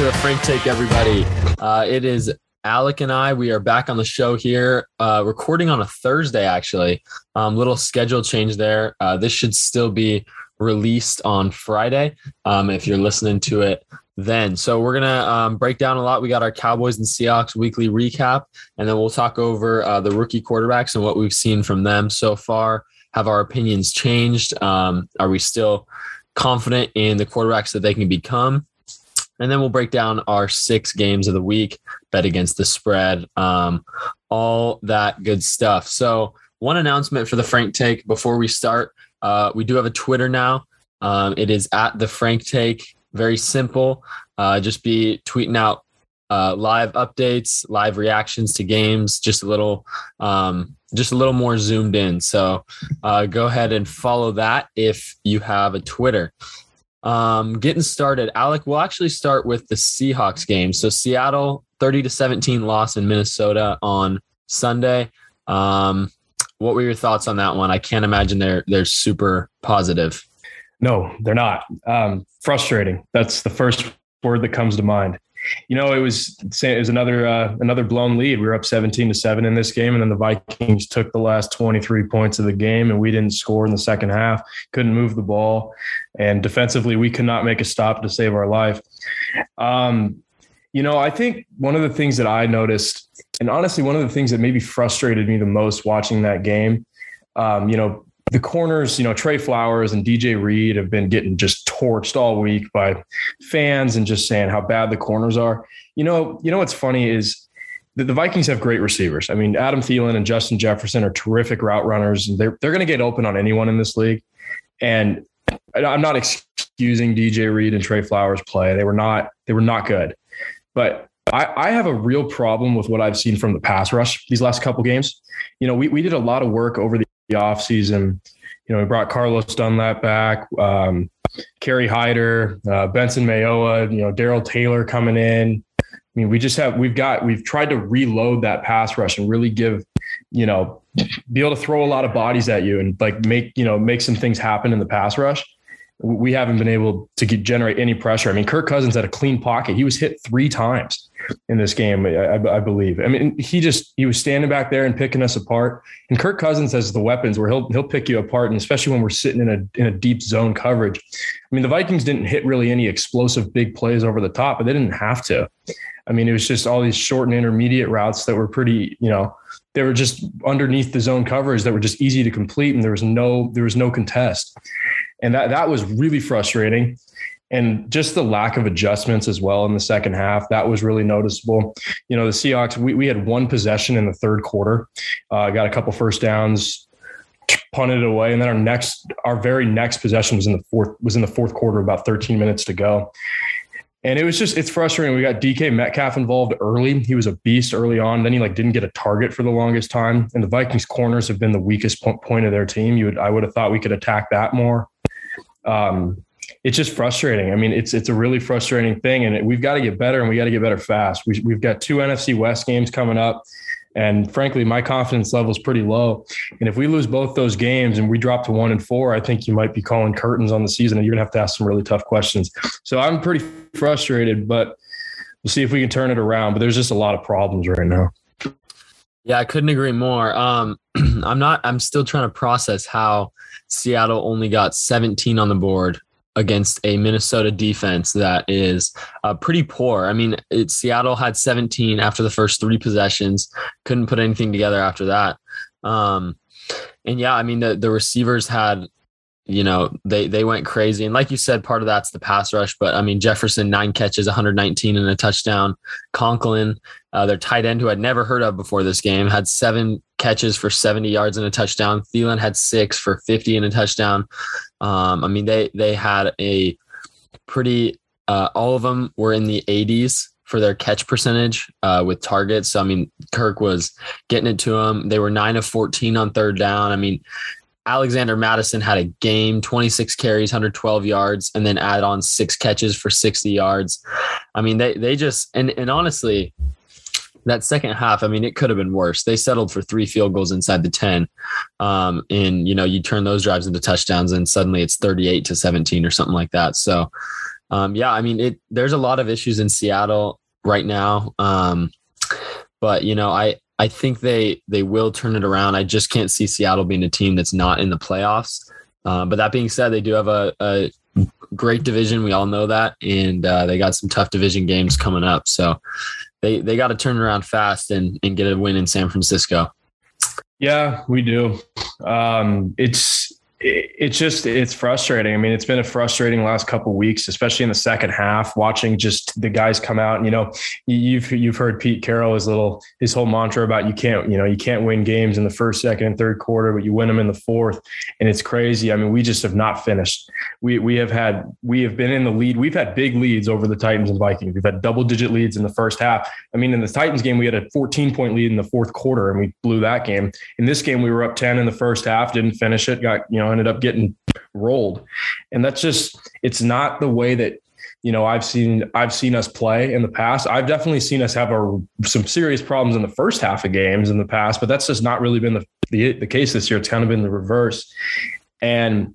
to the Frank Take, everybody. Uh, it is Alek and I. We are back on the show here, uh, recording on a Thursday, actually. Um, little schedule change there. Uh, this should still be released on Friday um, if you're listening to it then. So we're to um, break down a lot. We got our Cowboys and Seahawks weekly recap, and then we'll talk over uh, the rookie quarterbacks and what we've seen from them so far. Have our opinions changed? Um, are we still confident in the quarterbacks that they can become? And then we'll break down our six games of the week, bet against the spread, um, all that good stuff. So, one announcement for the Frank Take before we start. Uh, we do have a Twitter now. Um, it is at the Frank Take. Very simple. Uh, just be tweeting out uh, live updates, live reactions to games. Just a little, um, just a little more zoomed in. So uh, go ahead and follow that if you have a Twitter. Um, getting started, Alek. We'll actually start with the Seahawks game. So Seattle, thirty to seventeen loss in Minnesota on Sunday. Um, what were your thoughts on that one? I can't imagine they're they're super positive. No, they're not. Um, frustrating. That's the first word that comes to mind you know, it was it was another uh, another blown lead. We were up 17 to 7 in this game and then the Vikings took the last 23 points of the game and we didn't score in the second half. Couldn't move the ball and defensively we could not make a stop to save our life. Um, you know, I think one of the things that I noticed and honestly one of the things that maybe frustrated me the most watching that game um, you know, the corners, you know, Tre Flowers and DJ Reed have been getting just torched all week by fans and just saying how bad the corners are. You know, you know what's funny is the, the Vikings have great receivers. I mean, Adam Thielen and Justin Jefferson are terrific route runners, and they're they're going to get open on anyone in this league. And I'm not excusing DJ Reed and Tre Flowers play; they were not they were not good, but. I, I have a real problem with what I've seen from the pass rush these last couple games. You know, we, we did a lot of work over the offseason. You know, we brought Carlos Dunlap back, um, Kerry Hyder, uh, Benson Mayowa, you know, Darrell Taylor coming in. I mean, we just have, we've got, we've tried to reload that pass rush and really give, you know, be able to throw a lot of bodies at you and like make, you know, make some things happen in the pass rush. We haven't been able to get, generate any pressure. I mean, Kirk Cousins had a clean pocket. He was hit three times in this game, I, I, believe. I mean, he just he was standing back there and picking us apart. And Kirk Cousins has the weapons where he'll he'll pick you apart, and especially when we're sitting in a in a deep zone coverage. I mean, the Vikings didn't hit really any explosive big plays over the top, but they didn't have to. I mean, it was just all these short and intermediate routes that were pretty, you know, they were just underneath the zone coverage that were just easy to complete, and there was no there was no contest, and that that was really frustrating. And just the lack of adjustments as well in the second half that was really noticeable. You know the seahawks we, we had one possession in the third quarter uh, got a couple first downs punted away and then our next our very next possession was in the fourth was in the fourth quarter about 13 minutes to go and it was just it's frustrating. We got dk metcalf involved early. He was a beast early on. Then he like didn't get a target for the longest time. And the vikings corners have been the weakest point of their team. You would i would have thought we could attack that more. Um, it's just frustrating. I mean, it's it's a really frustrating thing, and we've got to get better, and we got to get better fast. We, we've got two NFC West games coming up, and frankly, my confidence level is pretty low. And if we lose both those games and we drop to one and four, I think you might be calling curtains on the season, and you're gonna have to ask some really tough questions. So I'm pretty frustrated, but we'll see if we can turn it around. But there's just a lot of problems right now. Yeah, I couldn't agree more. Um, I'm not. I'm still trying to process how Seattle only got 17 on the board against a Minnesota defense that is uh, pretty poor. I mean, it, Seattle had 17 after the first three possessions, couldn't put anything together after that. Um, and yeah, I mean, the, the receivers had you know they they went crazy and like you said part of that's the pass rush but i mean jefferson nine catches 119 and a touchdown conklin uh, their tight end who i'd never heard of before this game had seven catches for 70 yards and a touchdown Thielen had six for 50 and a touchdown um, i mean they they had a pretty uh, all of them were in the 80s for their catch percentage uh, with targets. So, I mean, Kirk was getting it to them. They were nine of 14 on third down. I mean, Alexander Mattison had a game, 26 carries, 112 yards, and then add on six catches for 60 yards. I mean, they they just and and honestly, that second half, I mean, it could have been worse. They settled for three field goals inside the 10. Um, and you know, you turn those drives into touchdowns and suddenly it's 38 to 17 or something like that. So um, yeah, I mean, it. There's a lot of issues in Seattle right now, um, but you know, I I think they they will turn it around. I just can't see Seattle being a team that's not in the playoffs. Uh, but that being said, they do have a, a great division. We all know that, and uh, they got some tough division games coming up. So they they got to turn around fast and and get a win in San Francisco. Yeah, we do. Um, it's it's just it's frustrating. I mean, it's been a frustrating last couple weeks, especially in the second half. Watching just the guys come out, and you know, you've you've heard Pete Carroll his little his whole mantra about you can't you know you can't win games in the first, second, and third quarter, but you win them in the fourth, and it's crazy. I mean, we just have not finished. We we have had we have been in the lead. We've had big leads over the Titans and Vikings. We've had double digit leads in the first half. I mean, in the Titans game, we had a 14 point lead in the fourth quarter, and we blew that game. In this game, we were up 10 in the first half, didn't finish it, got you know ended up getting rolled. And that's just it's not the way that you know I've seen I've seen us play in the past. I've definitely seen us have a, some serious problems in the first half of games in the past, but that's just not really been the, the the case this year. It's kind of been the reverse. And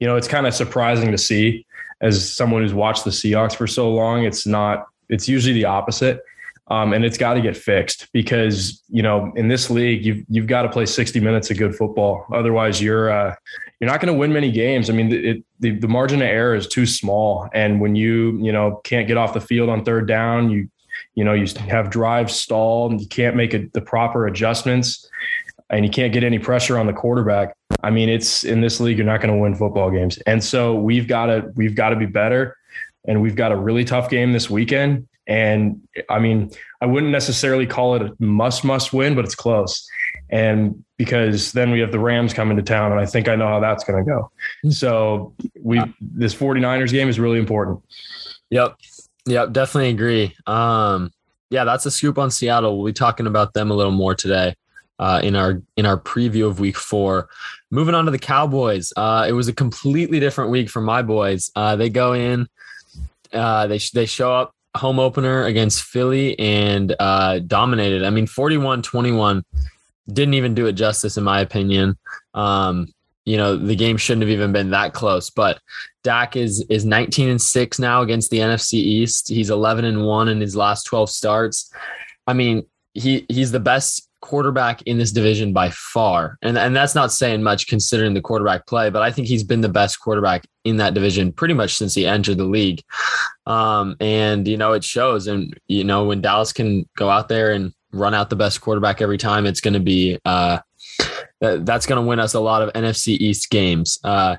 you know, it's kind of surprising to see as someone who's watched the Seahawks for so long. It's not it's usually the opposite. Um, and it's got to get fixed because you know in this league you've you've got to play 60 minutes of good football. Otherwise, you're uh, you're not going to win many games. I mean, it, the the margin of error is too small, and when you you know can't get off the field on third down, you you know you have drives stalled, and you can't make a, the proper adjustments, and you can't get any pressure on the quarterback. I mean, it's in this league you're not going to win football games, and so we've got to we've got to be better, and we've got a really tough game this weekend and I mean, I wouldn't necessarily call it a must must win, but it's close. And because then we have the Rams coming to town, and I think I know how that's going to go. So we this 49ers game is really important. Yep. Yep, definitely agree. Um, yeah, that's a scoop on Seattle. We'll be talking about them a little more today uh, in our in our preview of Week Four. Moving on to the Cowboys, uh, it was a completely different week for my boys. Uh, they go in, uh, they they show up home opener against Philly and uh, dominated. I mean, 41 21 didn't even do it justice, in my opinion. Um, you know, the game shouldn't have even been that close, but Dak is is 19 and 6 now against the NFC East. He's 11 and 1 in his last 12 starts. I mean, he he's the best quarterback in this division by far. And, and that's not saying much considering the quarterback play, but I think he's been the best quarterback in that division pretty much since he entered the league. Um, and, you know, it shows. And, you know, when Dallas can go out there and run out the best quarterback every time, it's going to be, uh, that, that's going to win us a lot of NFC East games. Uh,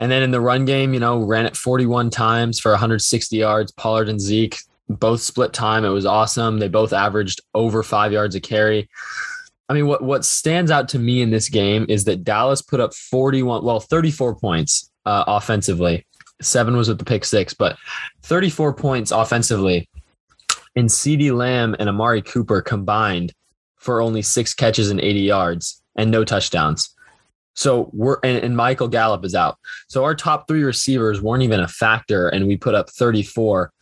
and then in the run game, you know, ran it 41 times for 160 yards. Pollard and Zeke both split time. It was awesome. They both averaged over five yards a carry. I mean, what what stands out to me in this game is that Dallas put up 41, well, 34 points uh, offensively. Seven was with the pick six, but 34 points offensively. And CeeDee Lamb and Amari Cooper combined for only six catches and 80 yards and no touchdowns. So we're and, and, Michael Gallup is out. So our top three receivers weren't even a factor, and we put up 34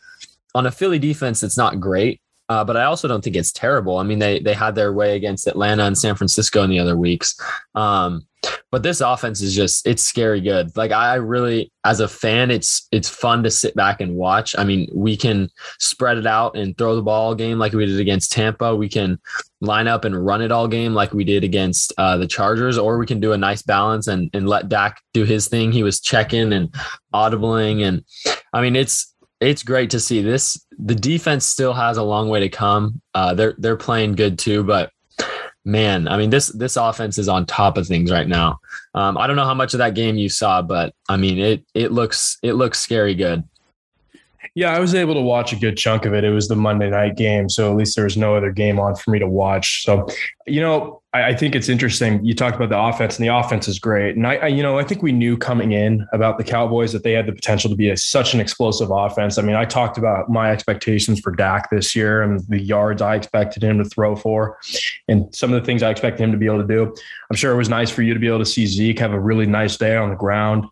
on a Philly defense that's not great, uh, but I also don't think it's terrible. I mean, they they had their way against Atlanta and San Francisco in the other weeks. Um, but this offense is just it's scary good. Like I really, as a fan, it's it's fun to sit back and watch. I mean, we can spread it out and throw the ball game like we did against Tampa. We can line up and run it all game like we did against uh, the Chargers, or we can do a nice balance and and let Dak do his thing. He was checking and audibling, and I mean, it's it's great to see this. The defense still has a long way to come. Uh, they're they're playing good too, but man, I mean this this offense is on top of things right now. Um, I don't know how much of that game you saw, but I mean it it looks it looks scary good. Yeah, I was able to watch a good chunk of it. It was the Monday night game, so at least there was no other game on for me to watch. So, you know, I, I think it's interesting. You talked about the offense, and the offense is great. And I, I, you know, I think we knew coming in about the Cowboys that they had the potential to be a, such an explosive offense. I mean, I talked about my expectations for Dak this year and the yards I expected him to throw for, and some of the things I expected him to be able to do. I'm sure it was nice for you to be able to see Zeke have a really nice day on the ground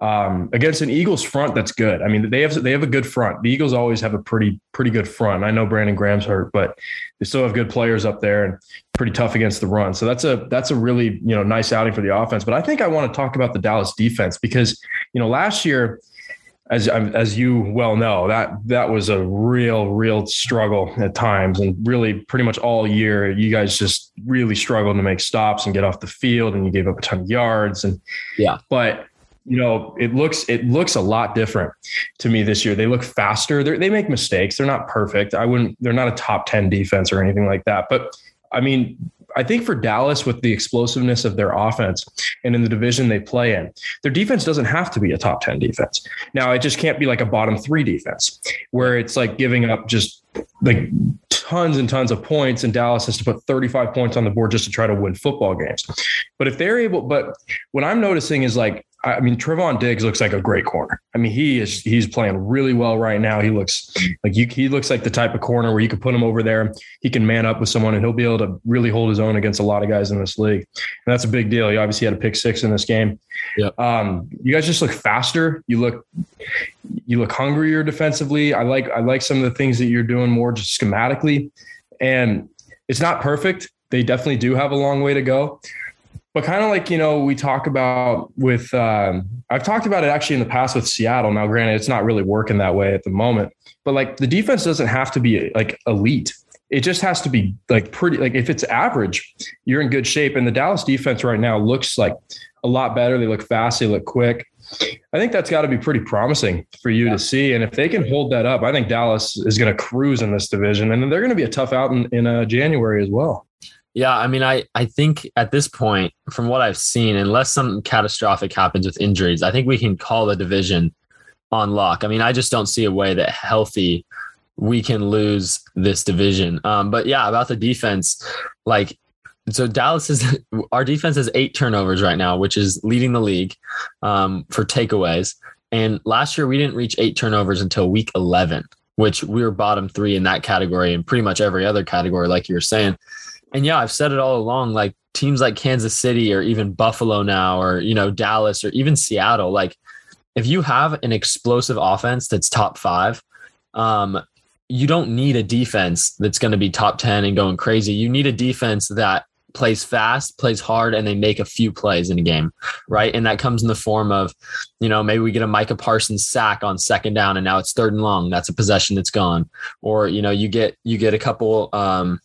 um, against an Eagles front that's good. I mean, they have they have a good front. The Eagles always have a pretty pretty good front. I know Brandon Graham's hurt, but they still have good players up there and pretty tough against the run. So that's a that's a really you know nice outing for the offense. But I think I want to talk about the Dallas defense because you know last year as as you well know, that that was a real real struggle at times, and really pretty much all year, you guys just really struggled to make stops and get off the field, and you gave up a ton of yards, and yeah. But you know, it looks it looks a lot different to me this year. They look faster. They're, they make mistakes. They're not perfect. I wouldn't. They're not a top ten defense or anything like that. But I mean, I think for Dallas, with the explosiveness of their offense and in the division they play in, their defense doesn't have to be a top 10 defense. Now, it just can't be like a bottom three defense where it's like giving up just like tons and tons of points, and Dallas has to put 35 points on the board just to try to win football games. But if they're able, but what I'm noticing is like I mean, Trevon Diggs looks like a great corner. I mean, he is he's playing really well right now. He looks like you, he looks like the type of corner where you could put him over there. He can man up with someone and he'll be able to really hold his own against a lot of guys in this league. And that's a big deal. He obviously had a pick six in this game. Yeah. Um, you guys just look faster. You look you look hungrier defensively. I like I like some of the things that you're doing more just schematically. And it's not perfect. They definitely do have a long way to go but kind of like you know we talk about with um, i've talked about it actually in the past with seattle. Now granted it's not really working that way at the moment but like the defense doesn't have to be like elite. It just has to be like pretty like if it's average you're in good shape. And the dallas defense right now looks like a lot better. They look fast. They look quick. I think that's got to be pretty promising for you yeah. to see. And if they can hold that up i think dallas is going to cruise in this division. And they're going to be a tough out in, in uh, january as well yeah, I mean, I I think at this point, from what I've seen, unless something catastrophic happens with injuries, I think we can call the division on lock. I mean, I just don't see a way that healthy we can lose this division. Um, but yeah, about the defense, like so Dallas is our defense has eight turnovers right now, which is leading the league um, for takeaways. And last year we didn't reach eight turnovers until week eleven, which we were bottom three in that category and pretty much every other category, like you were saying and yeah, I've said it all along. Like teams like Kansas City or even Buffalo now, or you know Dallas or even Seattle. Like if you have an explosive offense that's top five, um, you don't need a defense that's going to be top ten and going crazy. You need a defense that plays fast, plays hard, and they make a few plays in a game, right? And that comes in the form of, you know, maybe we get a Micah Parsons sack on second down, and now it's third and long. That's a possession that's gone. Or you know, you get you get a couple. Um,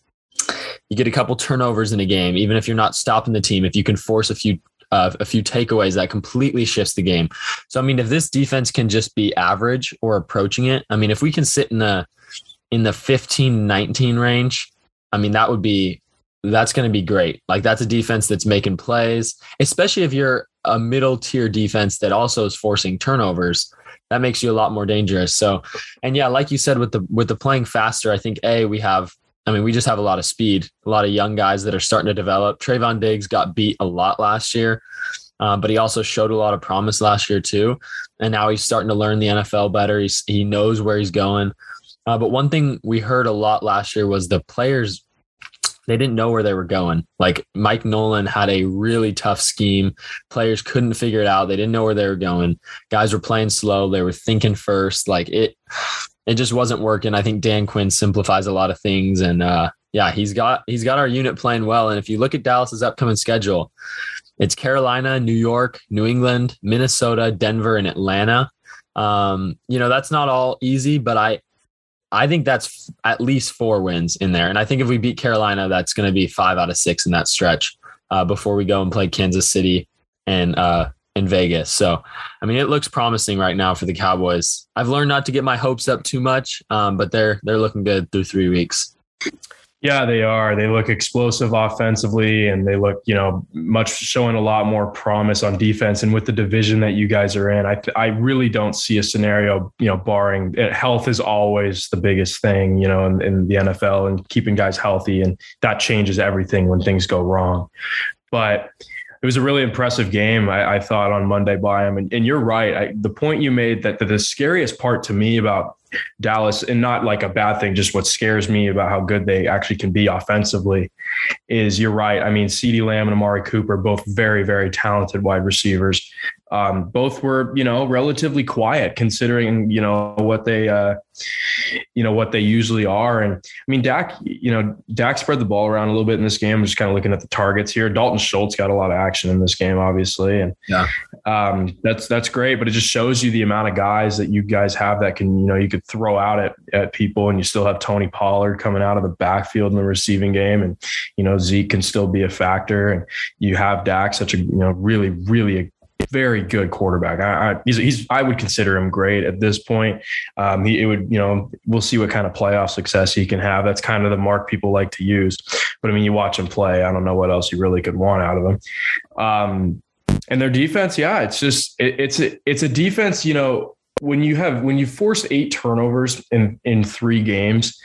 you get a couple turnovers in a game, even if you're not stopping the team, if you can force a few uh, a few takeaways that completely shifts the game. So I mean, if this defense can just be average or approaching it, I mean, if we can sit in the in the 15 19 range, I mean, that would be that's going to be great. Like that's a defense that's making plays, especially if you're a middle tier defense that also is forcing turnovers. That makes you a lot more dangerous. So, and yeah, like you said, with the with the playing faster, I think a we have I mean, we just have a lot of speed, a lot of young guys that are starting to develop. Trevon Diggs got beat a lot last year, uh, but he also showed a lot of promise last year too. And now he's starting to learn the NFL better. He's, he knows where he's going. Uh, but one thing we heard a lot last year was the players they didn't know where they were going. Like Mike Nolan had a really tough scheme. Players couldn't figure it out. They didn't know where they were going. Guys were playing slow. They were thinking first. Like it, it just wasn't working. I think Dan Quinn simplifies a lot of things, and uh, yeah, he's got he's got our unit playing well. And if you look at Dallas's upcoming schedule, it's Carolina, New York, New England, Minnesota, Denver, and Atlanta. Um, you know that's not all easy, but I I think that's at least four wins in there. And I think if we beat Carolina, that's going to be five out of six in that stretch uh, before we go and play Kansas City and uh, in Vegas. So, I mean, it looks promising right now for the Cowboys. I've learned not to get my hopes up too much, um, but they're they're looking good through three weeks. Yeah, they are. They look explosive offensively, and they look, you know, much showing a lot more promise on defense. And with the division that you guys are in, I I really don't see a scenario, you know, barring eh, health is always the biggest thing, you know, in, in the NFL and keeping guys healthy, and that changes everything when things go wrong. But it was a really impressive game, I, I thought, on Monday by him. And, and you're right. I, the point you made that, that the scariest part to me about Dallas, and not like a bad thing, just what scares me about how good they actually can be offensively, is you're right. I mean, CeeDee Lamb and Amari Cooper, both very, very talented wide receivers. Um, both were, you know, relatively quiet considering, you know, what they, uh, you know, what they usually are. And I mean, Dak, you know, Dak spread the ball around a little bit in this game. I'm just kind of looking at the targets here. Dalton Schultz got a lot of action in this game, obviously. And yeah, um, that's, that's great, but it just shows you the amount of guys that you guys have that can, you know, you could throw out at, at people and you still have Tony Pollard coming out of the backfield in the receiving game. And, you know, Zeke can still be a factor and you have Dak, such a, you know, really, really a very good quarterback. I, I, he's, he's, I would consider him great at this point. Um, he, it would, you know, we'll see what kind of playoff success he can have. That's kind of the mark people like to use. But I mean, you watch him play. I don't know what else you really could want out of him. Um, and their defense, yeah, it's just it, it's a, it's a defense. You know, when you have when you force eight turnovers in in three games,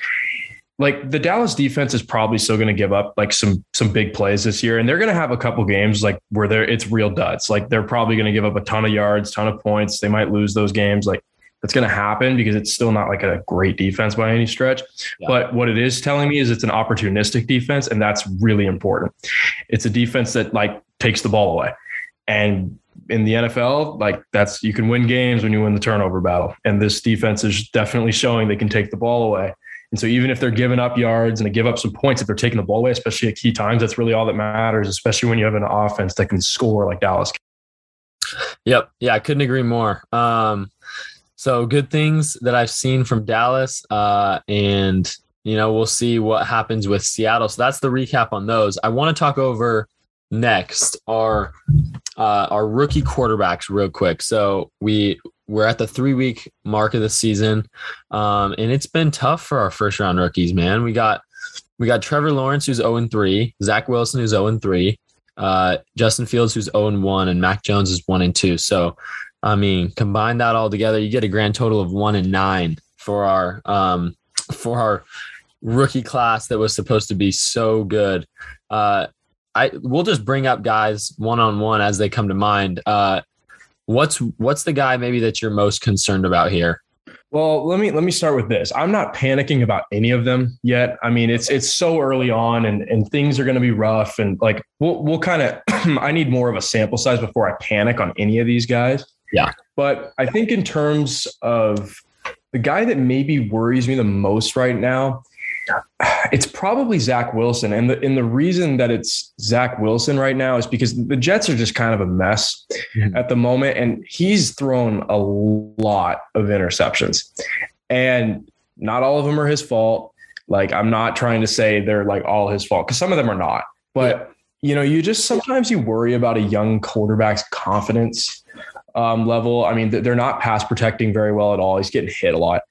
like the Dallas defense is probably still going to give up like some some big plays this year, and they're going to have a couple games like where they're it's real duds. Like they're probably going to give up a ton of yards, ton of points. They might lose those games. Like that's going to happen because it's still not like a great defense by any stretch. Yeah. But what it is telling me is it's an opportunistic defense, and that's really important. It's a defense that like takes the ball away, and in the NFL, like that's you can win games when you win the turnover battle. And this defense is definitely showing they can take the ball away. And so even if they're giving up yards and they give up some points, if they're taking the ball away, especially at key times, that's really all that matters, especially when you have an offense that can score like Dallas. Yep. Yeah, I couldn't agree more. Um, so good things that I've seen from Dallas. Uh, and you know, we'll see what happens with Seattle. So that's the recap on those. I want to talk over next our uh, our rookie quarterbacks real quick. So we we're at the three week mark of the season, um, and it's been tough for our first round rookies. Man, we got we got Trevor Lawrence who's zero and three, Zach Wilson who's zero and three, uh, Justin Fields who's zero and one, and Mac Jones is one and two. So, I mean, combine that all together, you get a grand total of one and nine for our um, for our rookie class that was supposed to be so good. Uh, I we'll just bring up guys one on one as they come to mind. Uh, what's what's the guy maybe that you're most concerned about here? Well, let me let me start with this. I'm not panicking about any of them yet. I mean, it's it's so early on, and and things are going to be rough, and like we'll we'll kind of. I need more of a sample size before I panic on any of these guys. Yeah, but I think in terms of the guy that maybe worries me the most right now it's probably Zach Wilson. And the and the reason that it's Zach Wilson right now is because the Jets are just kind of a mess mm-hmm. at the moment. And he's thrown a lot of interceptions. And not all of them are his fault. Like I'm not trying to say they're like all his fault because some of them are not. But yeah. you know, you just sometimes you worry about a young quarterback's confidence um, level. I mean, they're not pass protecting very well at all. He's getting hit a lot.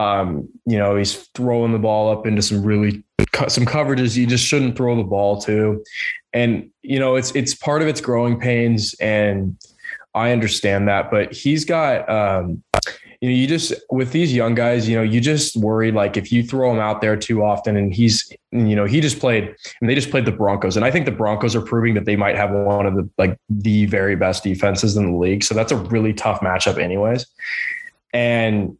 Um, you know, he's throwing the ball up into some really some coverages you just shouldn't throw the ball to. And you know, it's it's part of its growing pains, and I understand that. But he's got, um, you know, you just with these young guys, you know, you just worry like if you throw him out there too often, and he's, you know, he just played, and they just played the Broncos, and I think the Broncos are proving that they might have one of the like the very best defenses in the league. So that's a really tough matchup, anyways. And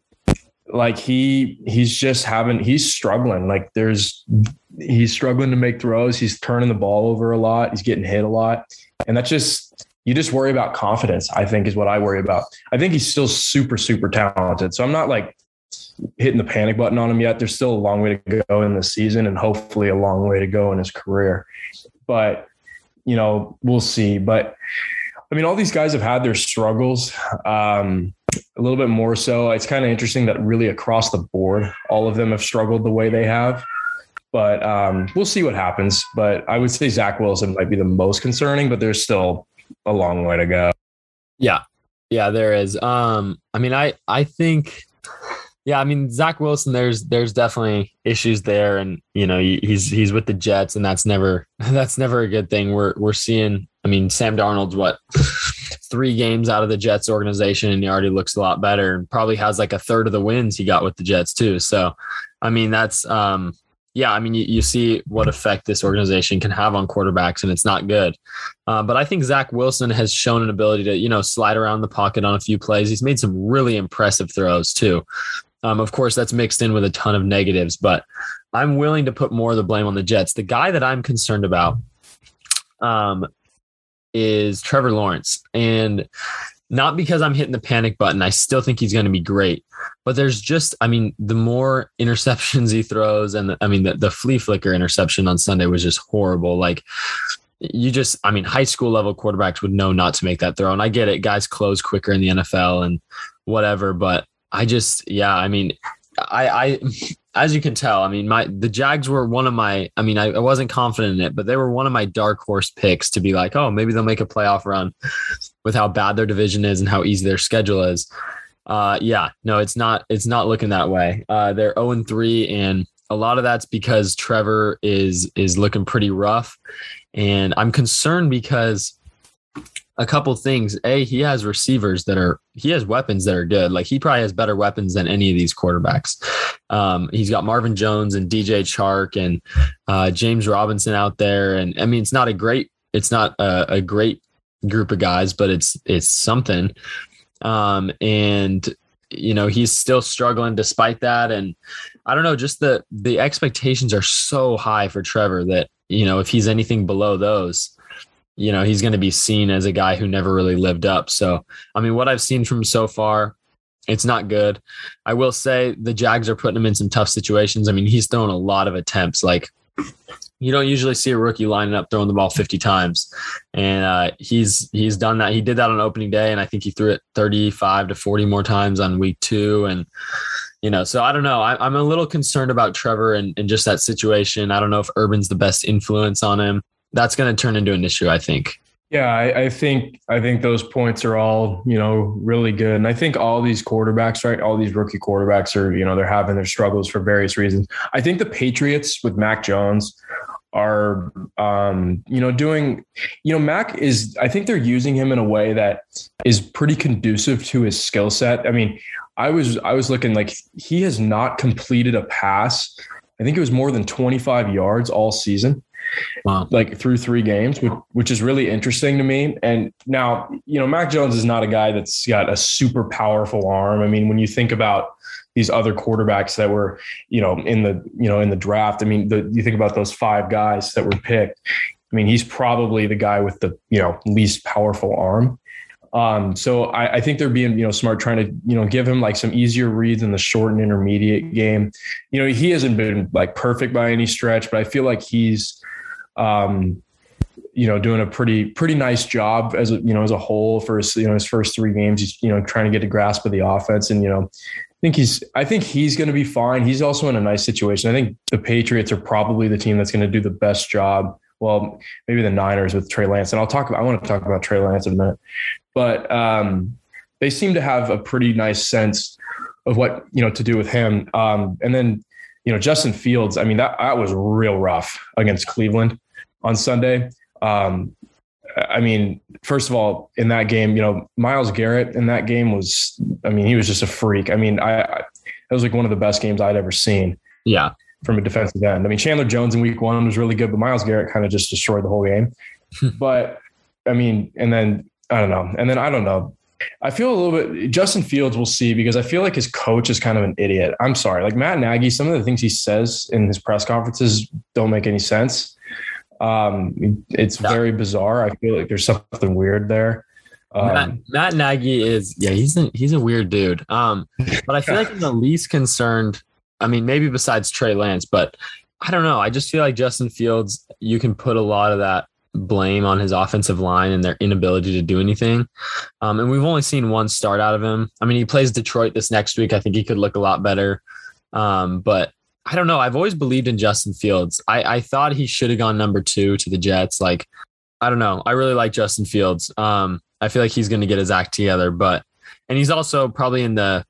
like he he's just having he's struggling. Like there's he's struggling to make throws. He's turning the ball over a lot. He's getting hit a lot. And that's just you just worry about confidence i think is what i worry about. I think he's still super super talented. So i'm not like hitting the panic button on him yet. There's still a long way to go in the season and hopefully a long way to go in his career. But you know we'll see. But i mean all these guys have had their struggles. Um a little bit more so. It's kind of interesting that really across the board, all of them have struggled the way they have. But um, we'll see what happens. But I would say Zach Wilson might be the most concerning, but there's still a long way to go. Yeah. Yeah, there is. Um, I mean, I I think yeah, I mean Zach Wilson. There's there's definitely issues there, and you know he's he's with the Jets, and that's never that's never a good thing. We're we're seeing. I mean, Sam Darnold's what three games out of the Jets organization and he already looks a lot better and probably has like a third of the wins he got with the Jets too. So, I mean, that's, um, yeah, I mean, you, you see what effect this organization can have on quarterbacks, and it's not good. Uh, but I think Zach Wilson has shown an ability to, you know, slide around the pocket on a few plays. He's made some really impressive throws too. Um, of course, that's mixed in with a ton of negatives, but I'm willing to put more of the blame on the Jets. The guy that I'm concerned about um, is Trevor Lawrence. And not because I'm hitting the panic button. I still think he's going to be great. But there's just, I mean, the more interceptions he throws, and the, I mean, the, the flea flicker interception on Sunday was just horrible. Like, you just, I mean, high school level quarterbacks would know not to make that throw. And I get it, guys close quicker in the NFL and whatever. But I just, yeah, I mean, I, I, as you can tell, I mean, my the Jags were one of my. I mean, I, I, wasn't confident in it, but they were one of my dark horse picks to be like, oh, maybe they'll make a playoff run with how bad their division is and how easy their schedule is. Uh, yeah, no, it's not. It's not looking that way. Uh, they're zero and three, and a lot of that's because Trevor is is looking pretty rough, and I'm concerned because a couple things. A, he has receivers that are he has weapons that are good. Like he probably has better weapons than any of these quarterbacks. Um, he's got Marvin Jones and DJ Chark and uh, James Robinson out there, and I mean it's not a great it's not a, a great group of guys, but it's it's something. Um, and you know he's still struggling despite that, and I don't know, just the the expectations are so high for Trevor that you know if he's anything below those you know, he's going to be seen as a guy who never really lived up. So, I mean, what I've seen from so far, it's not good. I will say the Jags are putting him in some tough situations. I mean, he's thrown a lot of attempts. Like, you don't usually see a rookie lining up throwing the ball 50 times, and uh, he's he's done that. He did that on opening day, and I think he threw it 35 to 40 more times on week two. And you know, so I don't know. I, am a little concerned about Trevor and, and just that situation. I don't know if Urban's the best influence on him that's going to turn into an issue, I think. Yeah, I, I, think I think those points are all you know really good, and I think all these quarterbacks, right? All these rookie quarterbacks are you know they're having their struggles for various reasons. I think the Patriots with Mac Jones are um, you know doing you know Mac is I think they're using him in a way that is pretty conducive to his skill set. I mean, I was I was looking like he has not completed a pass. I think it was more than 25 yards all season wow. like through three games, which, which is really interesting to me. And now, you know, Mac Jones is not a guy that's got a super powerful arm. I mean, when you think about these other quarterbacks that were, you know, in the, you know, in the draft, I mean, the, you think about those five guys that were picked. I mean, he's probably the guy with the, you know, least powerful arm. Um, so I, I, think they're being, you know, smart trying to, you know, give him like some easier reads in the short and intermediate game. You know, he hasn't been like perfect by any stretch, but I feel like he's um, you know, doing a pretty pretty nice job as you know as a whole for his you know his first three games. He's you know trying to get a grasp of the offense, and you know, I think he's I think he's going to be fine. He's also in a nice situation. I think the Patriots are probably the team that's going to do the best job. Well, maybe the Niners with Trey Lance, and I'll talk. About, I want to talk about Trey Lance in a minute, but um, they seem to have a pretty nice sense of what you know to do with him. Um, and then you know, Justin Fields, I mean, that, that was real rough against Cleveland on Sunday. Um, I mean, first of all, in that game, you know, Myles Garrett in that game was, I mean, he was just a freak. I mean, I, I that was like one of the best games I'd ever seen. Yeah. From a defensive end. I mean, Chandler Jones in week one was really good, but Myles Garrett kind of just destroyed the whole game. but I mean, and then I don't know. And then I don't know. I feel a little bit Justin Fields will see because I feel like his coach is kind of an idiot. I'm sorry. Like Matt Nagy, some of the things he says in his press conferences don't make any sense. Um, it's very bizarre. I feel like there's something weird there. Um, Matt, Matt, Nagy is yeah, he's a, he's a weird dude. Um, but I feel like I'm the least concerned. I mean, maybe besides Trey Lance, but I don't know. I just feel like Justin Fields, you can put a lot of that blame on his offensive line and their inability to do anything. Um, and we've only seen one start out of him. I mean, he plays Detroit this next week. I think he could look a lot better. Um, but I don't know. I've always believed in Justin Fields. I, I thought he should have gone number two to the Jets. Like, I don't know. I really like Justin Fields. Um, I feel like he's going to get his act together, but, and he's also probably in the,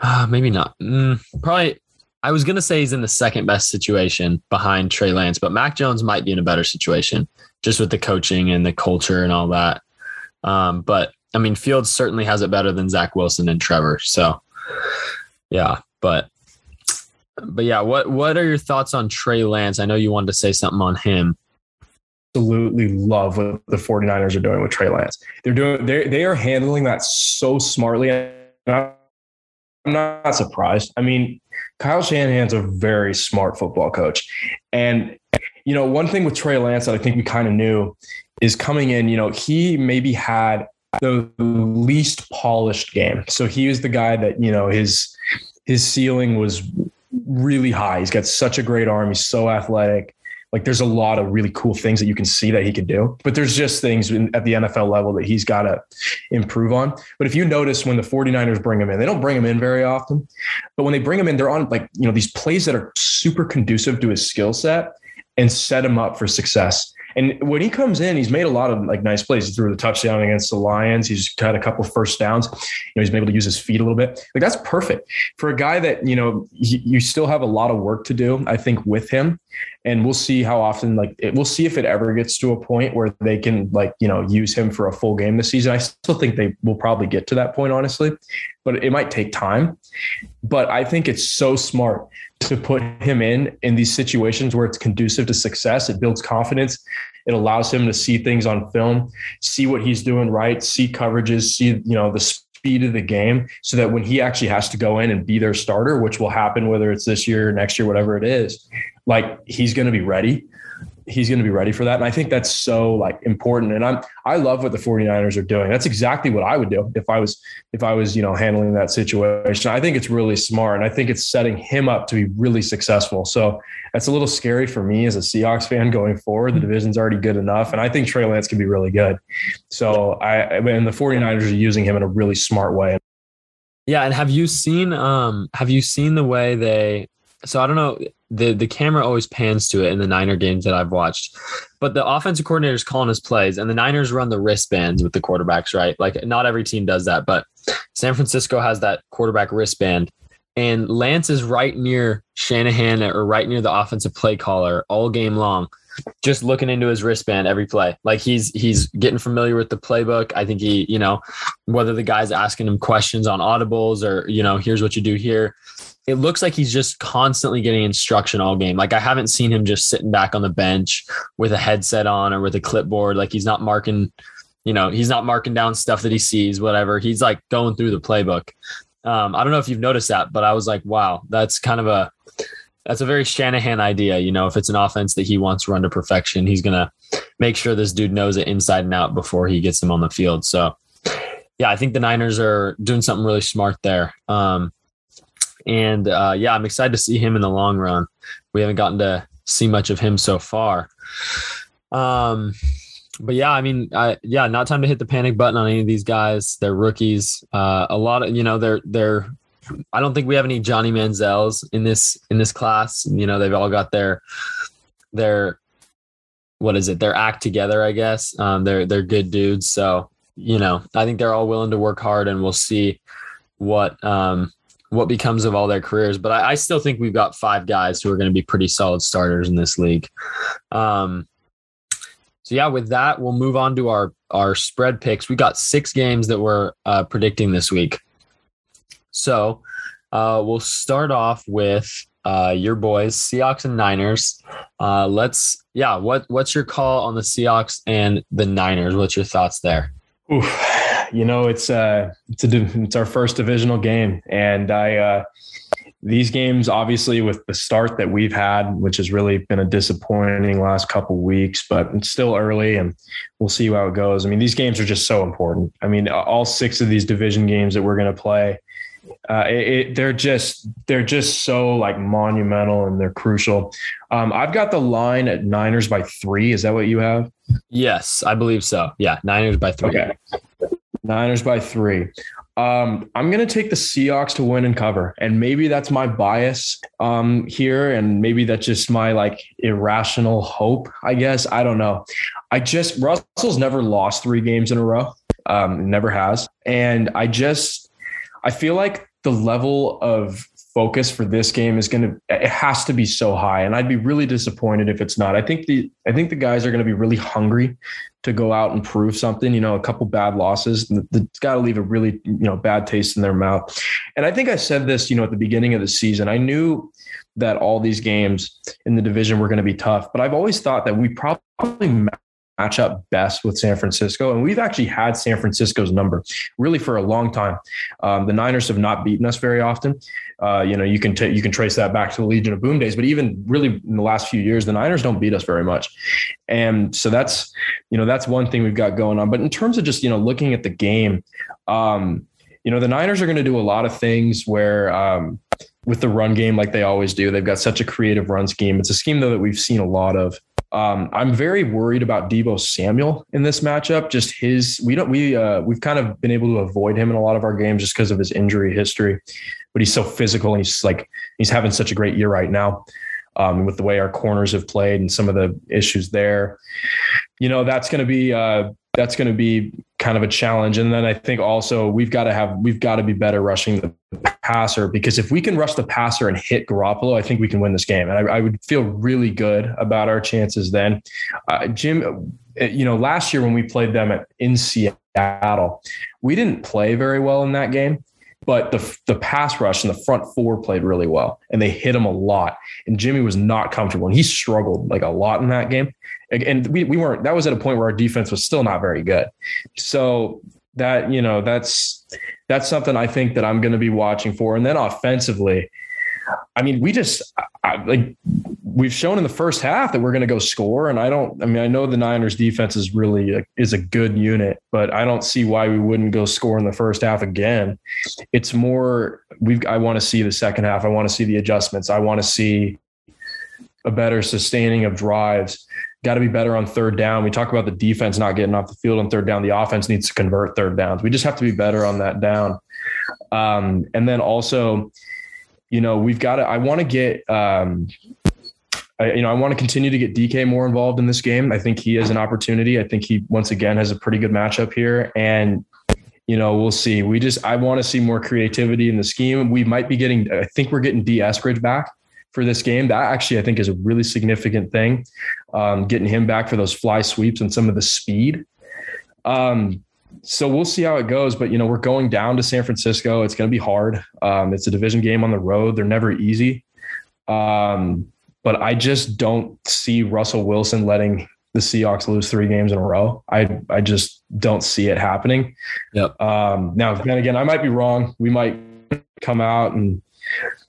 uh, maybe not, mm, probably I was going to say he's in the second best situation behind Trey Lance, but Mac Jones might be in a better situation just with the coaching and the culture and all that. Um, but I mean, Fields certainly has it better than Zach Wilson and Trevor. So, yeah, but but yeah, what what are your thoughts on Trey Lance? I know you wanted to say something on him. Absolutely love what the 49ers are doing with Trey Lance. They're doing they they are handling that so smartly. I'm not surprised. I mean, Kyle Shanahan's a very smart football coach. And, you know, one thing with Trey Lance that I think we kind of knew is coming in, you know, he maybe had the least polished game. So he was the guy that, you know, his his ceiling was really high. He's got such a great arm. He's so athletic. Like there's a lot of really cool things that you can see that he could do, but there's just things in, at the NFL level that he's got to improve on. But if you notice when the 49ers bring him in, they don't bring him in very often, but when they bring him in, they're on like, you know, these plays that are super conducive to his skill set and set him up for success. And when he comes in, he's made a lot of like nice plays. He threw the touchdown against the Lions. He's had a couple first downs. You know, he's been able to use his feet a little bit. Like that's perfect for a guy that you know he, you still have a lot of work to do. I think with him, and we'll see how often. Like it, we'll see if it ever gets to a point where they can like you know use him for a full game this season. I still think they will probably get to that point, honestly, but it might take time. But I think it's so smart to put him in in these situations where it's conducive to success. It builds confidence. It allows him to see things on film, see what he's doing right, see coverages, see you know the speed of the game, so that when he actually has to go in and be their starter, which will happen whether it's this year, next year, whatever it is, like he's going to be ready he's going to be ready for that. And I think that's so like important. And I'm, I love what the 49ers are doing. That's exactly what I would do if I was, if I was, you know, handling that situation. I think it's really smart. And I think it's setting him up to be really successful. So that's a little scary for me as a Seahawks fan going forward. The division's already good enough. And I think Trey Lance can be really good. So I, and the 49ers are using him in a really smart way. Yeah. And have you seen, um, have you seen the way they, so I don't know the the camera always pans to it in the Niner games that I've watched. But the offensive coordinator is calling his plays, and the Niners run the wristbands with the quarterbacks, right? Like not every team does that, but San Francisco has that quarterback wristband. And Lance is right near Shanahan or right near the offensive play caller all game long, just looking into his wristband every play. Like he's he's getting familiar with the playbook. I think he, you know, whether the guy's asking him questions on audibles or, you know, here's what you do here it looks like he's just constantly getting instruction all game. Like I haven't seen him just sitting back on the bench with a headset on or with a clipboard. Like he's not marking, you know, he's not marking down stuff that he sees, whatever. He's like going through the playbook. Um, I don't know if you've noticed that, but I was like, wow, that's kind of a that's a very Shanahan idea. You know, if it's an offense that he wants run to perfection, he's gonna make sure this dude knows it inside and out before he gets him on the field. So yeah, I think the Niners are doing something really smart there. Um, and uh, yeah, I'm excited to see him in the long run. We haven't gotten to see much of him so far. Um, but yeah, I mean, I, yeah, not time to hit the panic button on any of these guys. They're rookies. Uh, a lot of you know, they're they're. I don't think we have any Johnny Manziels in this in this class. You know, they've all got their their what is it? Their act together, I guess. Um, they're they're good dudes. So you know, I think they're all willing to work hard, and we'll see what um what becomes of all their careers. But I, I still think we've got five guys who are going to be pretty solid starters in this league. Um, so yeah, with that, we'll move on to our our spread picks. We got six games that we're uh, predicting this week. So uh, we'll start off with uh, your boys, Seahawks and Niners. Uh, let's yeah, what what's your call on the Seahawks and the Niners? What's your thoughts there? Oof you know, it's uh, it's a it's our first divisional game, and I uh, these games obviously with the start that we've had, which has really been a disappointing last couple weeks, but it's still early, and we'll see how it goes. I mean, these games are just so important. I mean, all six of these division games that we're going to play. Uh, it, it, they're just they're just so like monumental and they're crucial. Um, I've got the line at Niners by three. Is that what you have? Yes, I believe so. Yeah, Niners by three. Okay. Niners by three. Um, I'm going to take the Seahawks to win and cover. And maybe that's my bias um, here. And maybe that's just my like irrational hope, I guess. I don't know. I just, Russell's never lost three games in a row, um, never has. And I just, I feel like the level of focus for this game is going to it has to be so high and I'd be really disappointed if it's not. I think the I think the guys are going to be really hungry to go out and prove something, you know, a couple bad losses, it's got to leave a really, you know, bad taste in their mouth. And I think I said this, you know, at the beginning of the season. I knew that all these games in the division were going to be tough, but I've always thought that we probably match up best with San Francisco. And we've actually had San Francisco's number really for a long time. Um, the Niners have not beaten us very often. Uh, you know, you can t- you can trace that back to the Legion of Boom days, but even really in the last few years, the Niners don't beat us very much. And so that's you know that's one thing we've got going on. But in terms of just you know looking at the game, um, you know the Niners are going to do a lot of things where. Um, with the run game, like they always do, they've got such a creative run scheme. It's a scheme though that we've seen a lot of um, I'm very worried about Deebo Samuel in this matchup. Just his, we don't, we, uh, we've kind of been able to avoid him in a lot of our games just because of his injury history. But he's so physical and he's like, he's having such a great year right now. Um, with the way our corners have played and some of the issues there, you know, that's going to be, uh, that's going to be kind of a challenge. And then I think also we've got to have we've got to be better rushing the passer because if we can rush the passer and hit Garoppolo, I think we can win this game. And I, I would feel really good about our chances then. Uh, Jim, uh, you know, last year when we played them at, in Seattle, we didn't play very well in that game. But the the pass rush and the front four played really well, and they hit him a lot. And Jimmy was not comfortable, and he struggled like a lot in that game and we, we weren't that was at a point where our defense was still not very good. So that you know that's that's something i think that i'm going to be watching for. And then offensively i mean we just I, like we've shown in the first half that we're going to go score. And i don't i mean i know the niners defense is really a, is a good unit but i don't see why we wouldn't go score in the first half again. It's more we've i want to see the second half. I want to see the adjustments. I want to see a better sustaining of drives got to be better on third down. We talk about the defense not getting off the field on third down. The offense needs to convert third downs. We just have to be better on that down. Um, and then also, you know, we've got to, I want to get, um, I, you know, I want to continue to get DK more involved in this game. I think he has an opportunity. I think he, once again, has a pretty good matchup here. And, you know, we'll see. We just, I want to see more creativity in the scheme. We might be getting, I think we're getting Dee Eskridge back for this game. That actually, I think, is a really significant thing. Um, getting him back for those fly sweeps and some of the speed. Um, so we'll see how it goes. But you know, we're going down to San Francisco. It's going to be hard. Um, it's a division game on the road. They're never easy. Um, but I just don't see Russell Wilson letting the Seahawks lose three games in a row. I I just don't see it happening. Yep. Um, now, then again, I might be wrong. We might come out and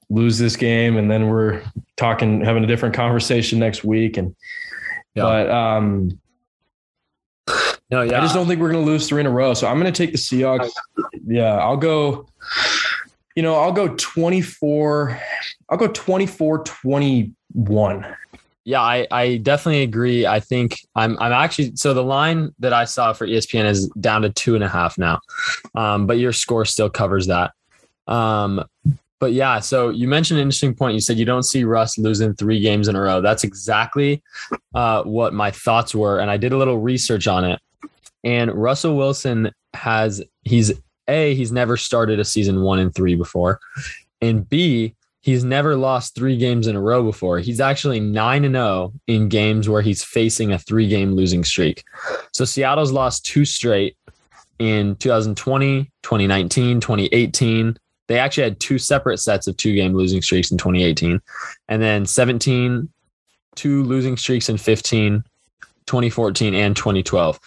lose this game and then we're talking having a different conversation next week and yeah. but um no yeah i just don't think we're going to lose three in a row so i'm going to take the seahawks yeah i'll go you know i'll go 24 i'll go 24 21 yeah, I, I definitely agree. I think I'm I'm actually so the line that I saw for ESPN is down to two and a half now, um, but your score still covers that. Um, but yeah, so you mentioned an interesting point. You said you don't see Russ losing three games in a row. That's exactly uh, what my thoughts were, and I did a little research on it. And Russell Wilson has he's a he's never started a season one and three before, and b he's never lost three games in a row before. He's actually 9 and 0 in games where he's facing a three game losing streak. So Seattle's lost two straight in 2020, 2019, 2018, they actually had two separate sets of two game losing streaks in 2018. And then 17, two losing streaks in 15, 2014, and 2012.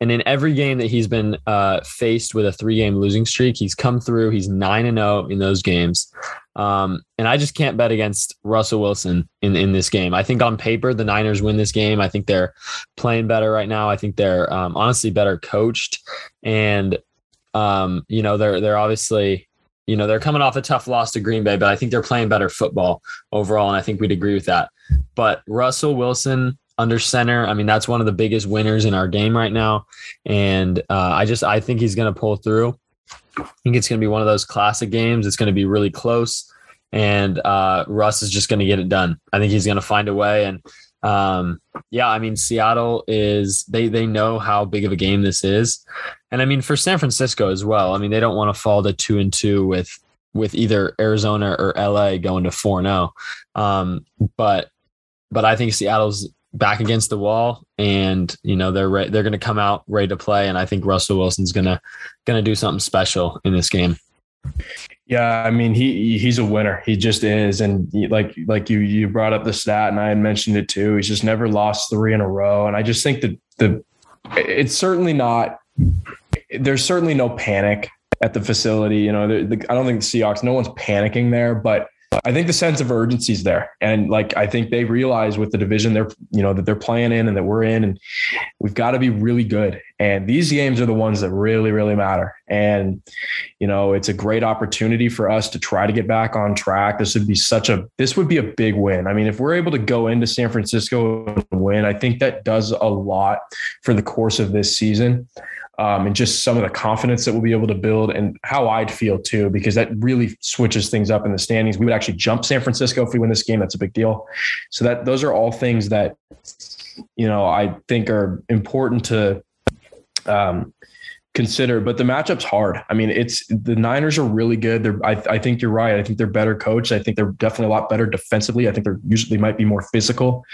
And in every game that he's been uh, faced with a three game losing streak, he's come through. He's 9 and 0 in those games. Um, and I just can't bet against Russell Wilson in, in this game. I think on paper, the Niners win this game. I think they're playing better right now. I think they're um, honestly better coached. And, um, you know, they're, they're obviously you know, they're coming off a tough loss to Green Bay, but I think they're playing better football overall. And I think we'd agree with that. But Russell Wilson under center, I mean, that's one of the biggest winners in our game right now. And uh, I just, I think he's going to pull through. I think it's going to be one of those classic games. It's going to be really close. And uh, Russ is just going to get it done. I think he's going to find a way. And um, yeah, I mean, Seattle is they they know how big of a game this is, and I mean for San Francisco as well. I mean, they don't want to fall to two and two with with either Arizona or LA going to four and zero. Oh. Um, but but I think Seattle's back against the wall, and you know they're re- they're going to come out ready to play, and I think Russell Wilson's gonna gonna do something special in this game. Yeah, I mean he he's a winner. He just is, and he, like like you you brought up the stat, and I had mentioned it too. He's just never lost three in a row, and I just think that the it's certainly not. There's certainly no panic at the facility. You know, the, the, I don't think the Seahawks. No one's panicking there, but I think the sense of urgency is there, and like I think they realize with the division they're you know that they're playing in and that we're in, and we've got to be really good. And these games are the ones that really really matter. And you know it's a great opportunity for us to try to get back on track. This would be such a this would be a big win. I mean, if we're able to go into San Francisco and win, I think that does a lot for the course of this season um, and just some of the confidence that we'll be able to build and how I'd feel too, because that really switches things up in the standings. We would actually jump San Francisco if we win this game. That's a big deal. So that those are all things that, you know, I think are important to um, consider. But the matchup's hard. I mean, it's the Niners are really good. They're I, I think you're right. I think they're better coached. I think they're definitely a lot better defensively. I think they're usually might be more physical.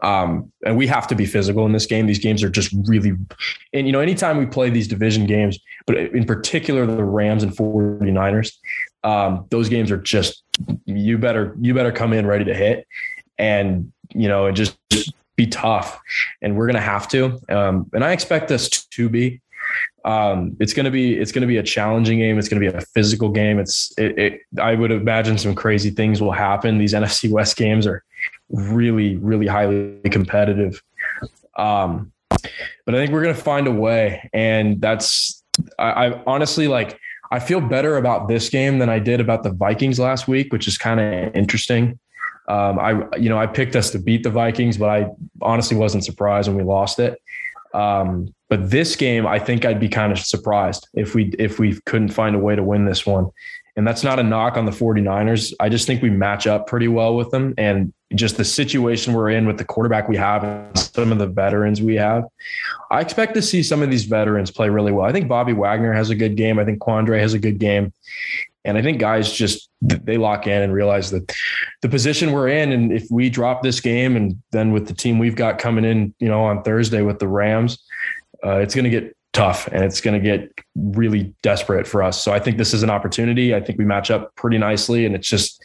Um, and we have to be physical in this game. These games are just really, and you know, anytime we play these division games, but in particular the Rams and 49ers, um, those games are just you better you better come in ready to hit, and you know, and just, be tough. And we're gonna have to. Um, and I expect us to be. Um, it's going to be it's going to be a challenging game. It's going to be a physical game. It's it, it, I would imagine some crazy things will happen. These NFC West games are really, really highly competitive. Um, but I think we're going to find a way. And that's, I, I honestly like, I feel better about this game than I did about the Vikings last week, which is kind of interesting. Um, I, you know, I picked us to beat the Vikings, but I honestly wasn't surprised when we lost it. Um, but this game, I think I'd be kind of surprised if we if we couldn't find a way to win this one. And that's not a knock on the 49ers. I just think we match up pretty well with them. And just the situation we're in with the quarterback we have and some of the veterans we have, I expect to see some of these veterans play really well. I think Bobby Wagner has a good game. I think Quandre has a good game. And I think guys just they lock in and realize that the position we're in, and if we drop this game, and then with the team we've got coming in, you know, on Thursday with the Rams, uh, it's going to get tough and it's going to get really desperate for us. So I think this is an opportunity. I think we match up pretty nicely, and it's just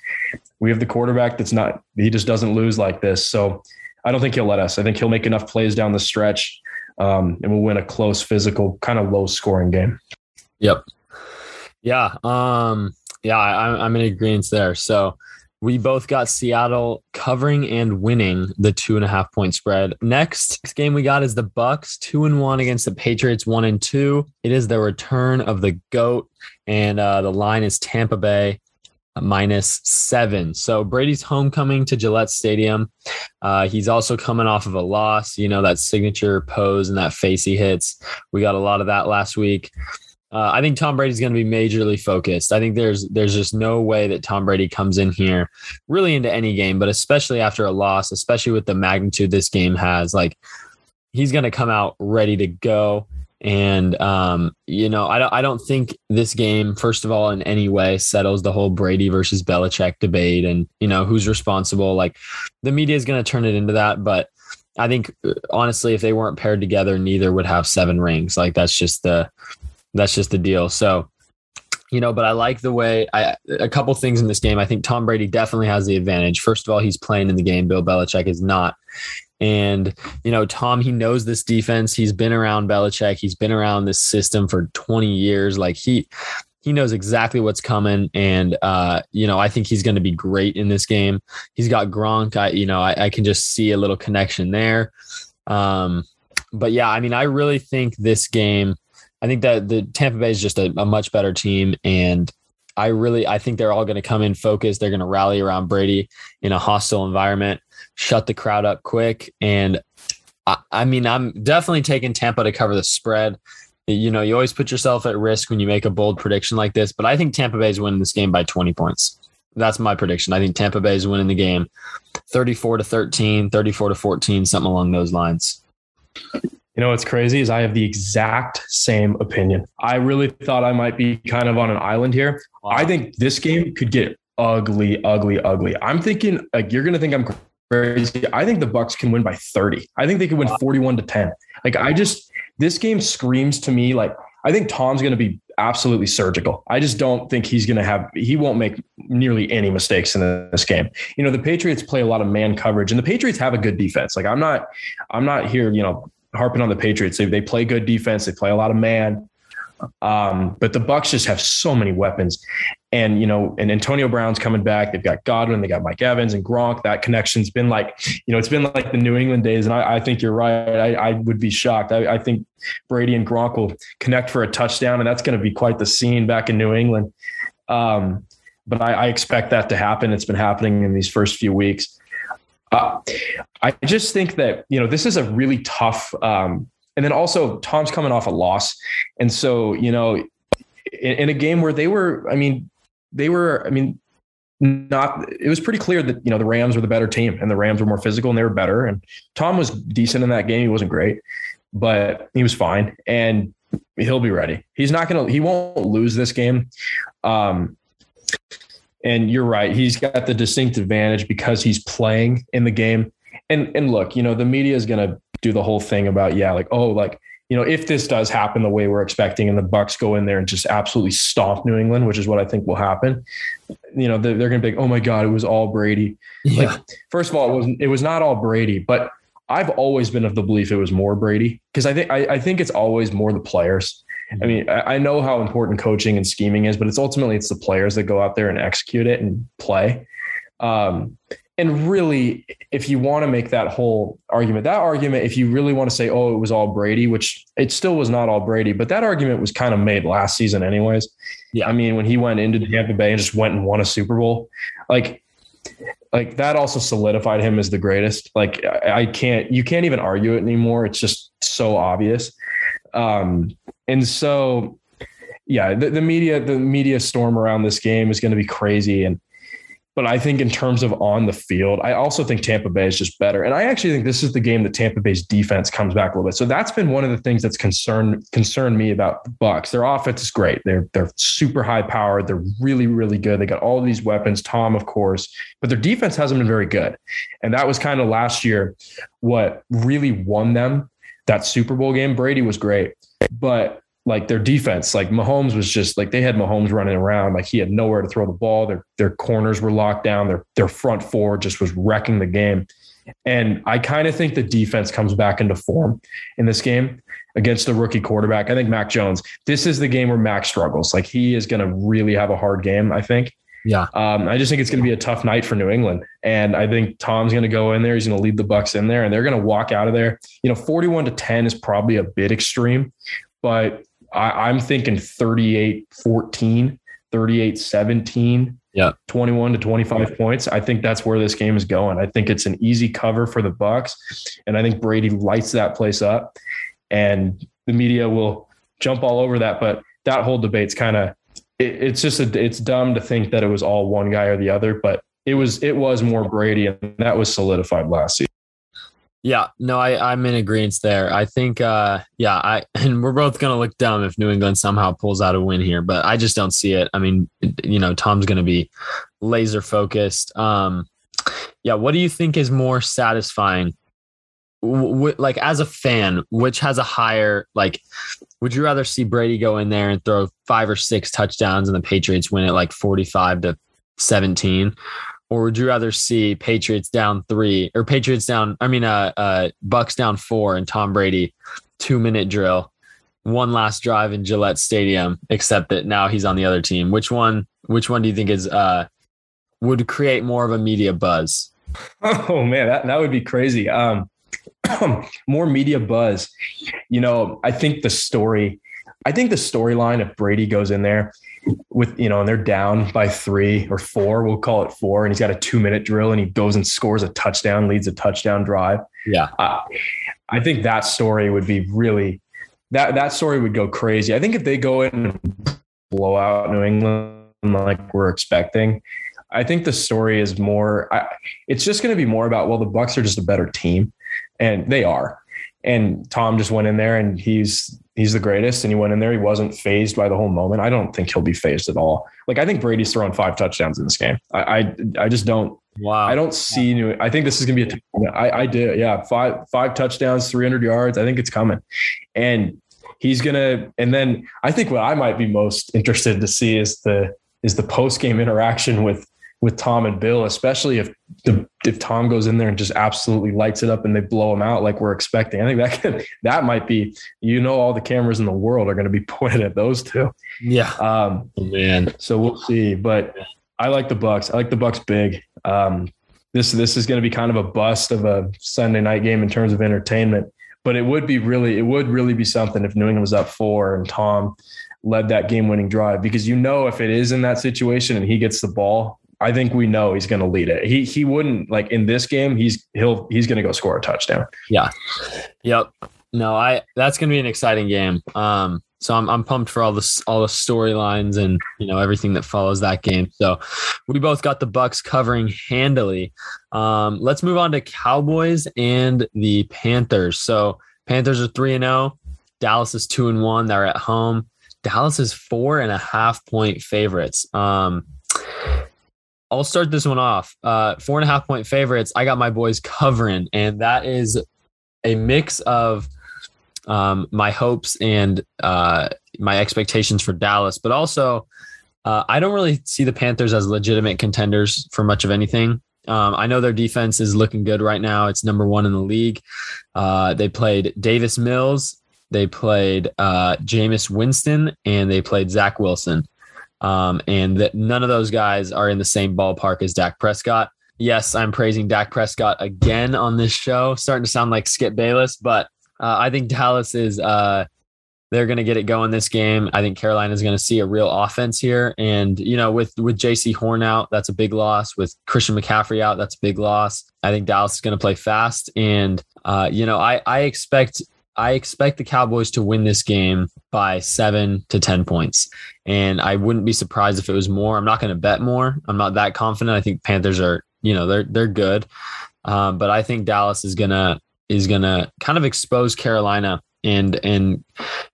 we have the quarterback that's not he just doesn't lose like this. So I don't think he'll let us. I think he'll make enough plays down the stretch, um, and we'll win a close, physical, kind of low scoring game. Yep. Yeah. Um, yeah. I, I'm in agreement there. So we both got Seattle covering and winning the two and a half point spread. Next game we got is the Bucks two and one against the Patriots one and two. It is the return of the goat, and uh, the line is Tampa Bay minus seven. So Brady's homecoming to Gillette Stadium. Uh, he's also coming off of a loss. You know that signature pose and that face he hits. We got a lot of that last week. Uh, I think Tom Brady's going to be majorly focused. I think there's there's just no way that Tom Brady comes in here really into any game, but especially after a loss, especially with the magnitude this game has, like he's going to come out ready to go. And um, you know, I don't I don't think this game, first of all, in any way settles the whole Brady versus Belichick debate, and you know who's responsible. Like the media is going to turn it into that, but I think uh, honestly, if they weren't paired together, neither would have seven rings. Like that's just the that's just the deal. So, you know, but I like the way I a couple things in this game. I think Tom Brady definitely has the advantage. First of all, he's playing in the game. Bill Belichick is not. And, you know, Tom, he knows this defense. He's been around Belichick. He's been around this system for 20 years. Like he he knows exactly what's coming. And uh, you know, I think he's gonna be great in this game. He's got Gronk. I, you know, I, I can just see a little connection there. Um, but yeah, I mean, I really think this game I think that the Tampa Bay is just a, a much better team, and I really I think they're all going to come in focused. They're going to rally around Brady in a hostile environment, shut the crowd up quick, and I, I mean I'm definitely taking Tampa to cover the spread. You know, you always put yourself at risk when you make a bold prediction like this, but I think Tampa Bay is winning this game by 20 points. That's my prediction. I think Tampa Bay is winning the game 34 to 13, 34 to 14, something along those lines. You know what's crazy is I have the exact same opinion. I really thought I might be kind of on an island here. Wow. I think this game could get ugly, ugly, ugly. I'm thinking like you're gonna think I'm crazy. I think the Bucks can win by 30. I think they could win 41 to 10. Like I just this game screams to me like I think Tom's going to be absolutely surgical. I just don't think he's going to have, he won't make nearly any mistakes in this game. You know, the Patriots play a lot of man coverage and the Patriots have a good defense. Like I'm not, I'm not here, you know, harping on the Patriots. They, they play good defense. They play a lot of man. Um, but the Bucks just have so many weapons. And, you know, and Antonio Brown's coming back. They've got Godwin, they got Mike Evans and Gronk. That connection's been like, you know, it's been like the New England days. And I, I think you're right. I, I would be shocked. I, I, think Brady and Gronk will connect for a touchdown, and that's going to be quite the scene back in New England. Um, but I, I, expect that to happen. It's been happening in these first few weeks. Uh, I just think that, you know, this is a really tough, um, and then also Tom's coming off a loss. And so, you know, in, in a game where they were, I mean, they were, I mean, not it was pretty clear that you know the Rams were the better team and the Rams were more physical and they were better. And Tom was decent in that game. He wasn't great but he was fine and he'll be ready. He's not going to he won't lose this game. Um and you're right he's got the distinct advantage because he's playing in the game and and look you know the media is going to do the whole thing about yeah like oh like you know, if this does happen the way we're expecting and the Bucks go in there and just absolutely stomp New England, which is what I think will happen, you know, they're, they're going to be like, oh my God, it was all Brady. Yeah. Like, first of all, it wasn't, it was not all Brady, but I've always been of the belief it was more Brady because I think, I, I, think it's always more the players. I mean, I, I know how important coaching and scheming is, but it's ultimately, it's the players that go out there and execute it and play. Um, and really, if you want to make that whole argument, that argument, if you really want to say, oh, it was all Brady, which it still was not all Brady, but that argument was kind of made last season, anyways. Yeah. I mean, when he went into Tampa Bay and just went and won a Super Bowl, like, like that also solidified him as the greatest. Like, I can't, you can't even argue it anymore. It's just so obvious. Um, and so, yeah, the, the media, the media storm around this game is going to be crazy. And, but I think in terms of on the field, I also think Tampa Bay is just better. And I actually think this is the game that Tampa Bay's defense comes back a little bit. So that's been one of the things that's concerned concerned me about the Bucks. Their offense is great. They're they're super high powered. They're really really good. They got all these weapons. Tom, of course, but their defense hasn't been very good. And that was kind of last year what really won them that Super Bowl game. Brady was great, but like their defense, like Mahomes was just like they had Mahomes running around, like he had nowhere to throw the ball. Their their corners were locked down. Their their front four just was wrecking the game. And I kind of think the defense comes back into form in this game against the rookie quarterback. I think Mac Jones. This is the game where Mac struggles. Like he is going to really have a hard game. I think. Yeah. Um, I just think it's going to be a tough night for New England, and I think Tom's going to go in there. He's going to lead the Bucks in there, and they're going to walk out of there. You know, forty-one to ten is probably a bit extreme, but I, am thinking 38 14, 38 17, yeah, 21 to 25 points. I think that's where this game is going. I think it's an easy cover for the Bucks. and I think Brady lights that place up, and the media will jump all over that. But that whole debate's kind of it, it's just a, it's dumb to think that it was all one guy or the other, but it was it was more Brady, and that was solidified last season. Yeah, no, I, I'm in agreement there. I think, uh, yeah, I and we're both gonna look dumb if New England somehow pulls out a win here, but I just don't see it. I mean, you know, Tom's gonna be laser focused. Um, yeah, what do you think is more satisfying? W- like as a fan, which has a higher like? Would you rather see Brady go in there and throw five or six touchdowns and the Patriots win it like forty-five to seventeen, or would you rather see Patriots down three or Patriots down? I mean, uh, uh, Bucs down four and Tom Brady two minute drill, one last drive in Gillette Stadium, except that now he's on the other team. Which one? Which one do you think is uh would create more of a media buzz? Oh man, that that would be crazy. Um, more media buzz. You know, I think the story. I think the storyline if Brady goes in there with you know, and they're down by three or four, we'll call it four, and he's got a two minute drill and he goes and scores a touchdown, leads a touchdown drive. Yeah, uh, I think that story would be really that that story would go crazy. I think if they go in and blow out New England like we're expecting, I think the story is more. I, it's just going to be more about well, the Bucks are just a better team, and they are. And Tom just went in there and he's he's the greatest. And he went in there. He wasn't fazed by the whole moment. I don't think he'll be fazed at all. Like I think Brady's throwing five touchdowns in this game. I I, I just don't. Wow. I don't see new. I think this is gonna be a. I I did. Yeah, five five touchdowns, three hundred yards. I think it's coming, and he's gonna. And then I think what I might be most interested to see is the is the post game interaction with with Tom and Bill, especially if the, if Tom goes in there and just absolutely lights it up and they blow him out like we're expecting. I think that could, that might be you know all the cameras in the world are going to be pointed at those two. Yeah. Um, oh, man. So we'll see, but I like the Bucks. I like the Bucks big. Um, this this is going to be kind of a bust of a Sunday night game in terms of entertainment, but it would be really it would really be something if New England was up four and Tom led that game winning drive because you know if it is in that situation and he gets the ball I think we know he's going to lead it. He he wouldn't like in this game. He's he'll he's going to go score a touchdown. Yeah. Yep. No, I that's going to be an exciting game. Um, so I'm I'm pumped for all the all the storylines and you know everything that follows that game. So we both got the Bucks covering handily. Um, let's move on to Cowboys and the Panthers. So Panthers are three and zero. Oh. Dallas is two and one. They're at home. Dallas is four and a half point favorites. Um, I'll start this one off. Uh, four and a half point favorites. I got my boys covering, and that is a mix of um, my hopes and uh, my expectations for Dallas, but also uh, I don't really see the Panthers as legitimate contenders for much of anything. Um, I know their defense is looking good right now. It's number one in the league. Uh, they played Davis Mills, they played uh, Jameis Winston, and they played Zach Wilson. Um, and that none of those guys are in the same ballpark as Dak Prescott. Yes, I'm praising Dak Prescott again on this show. Starting to sound like Skip Bayless, but uh, I think Dallas is uh, they're going to get it going this game. I think Carolina is going to see a real offense here, and you know, with with Jaycee Horn out, that's a big loss. With Christian McCaffrey out, that's a big loss. I think Dallas is going to play fast, and uh, you know, I I expect I expect the Cowboys to win this game by seven to 10 points. And I wouldn't be surprised if it was more. I'm not going to bet more. I'm not that confident. I think Panthers are, you know, they're, they're good. Um, but I think Dallas is going to, is going to kind of expose Carolina and, and,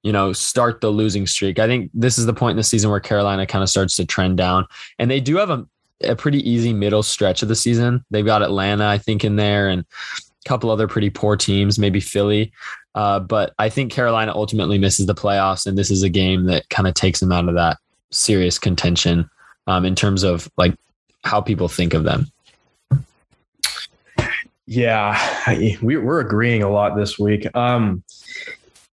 you know, start the losing streak. I think this is the point in the season where Carolina kind of starts to trend down and they do have a, a pretty easy middle stretch of the season. They've got Atlanta, I think, in there and a couple other pretty poor teams, maybe Philly. Uh, but I think Carolina ultimately misses the playoffs, and this is a game that kind of takes them out of that serious contention um, in terms of like how people think of them. Yeah, we, are agreeing a lot this week. Um,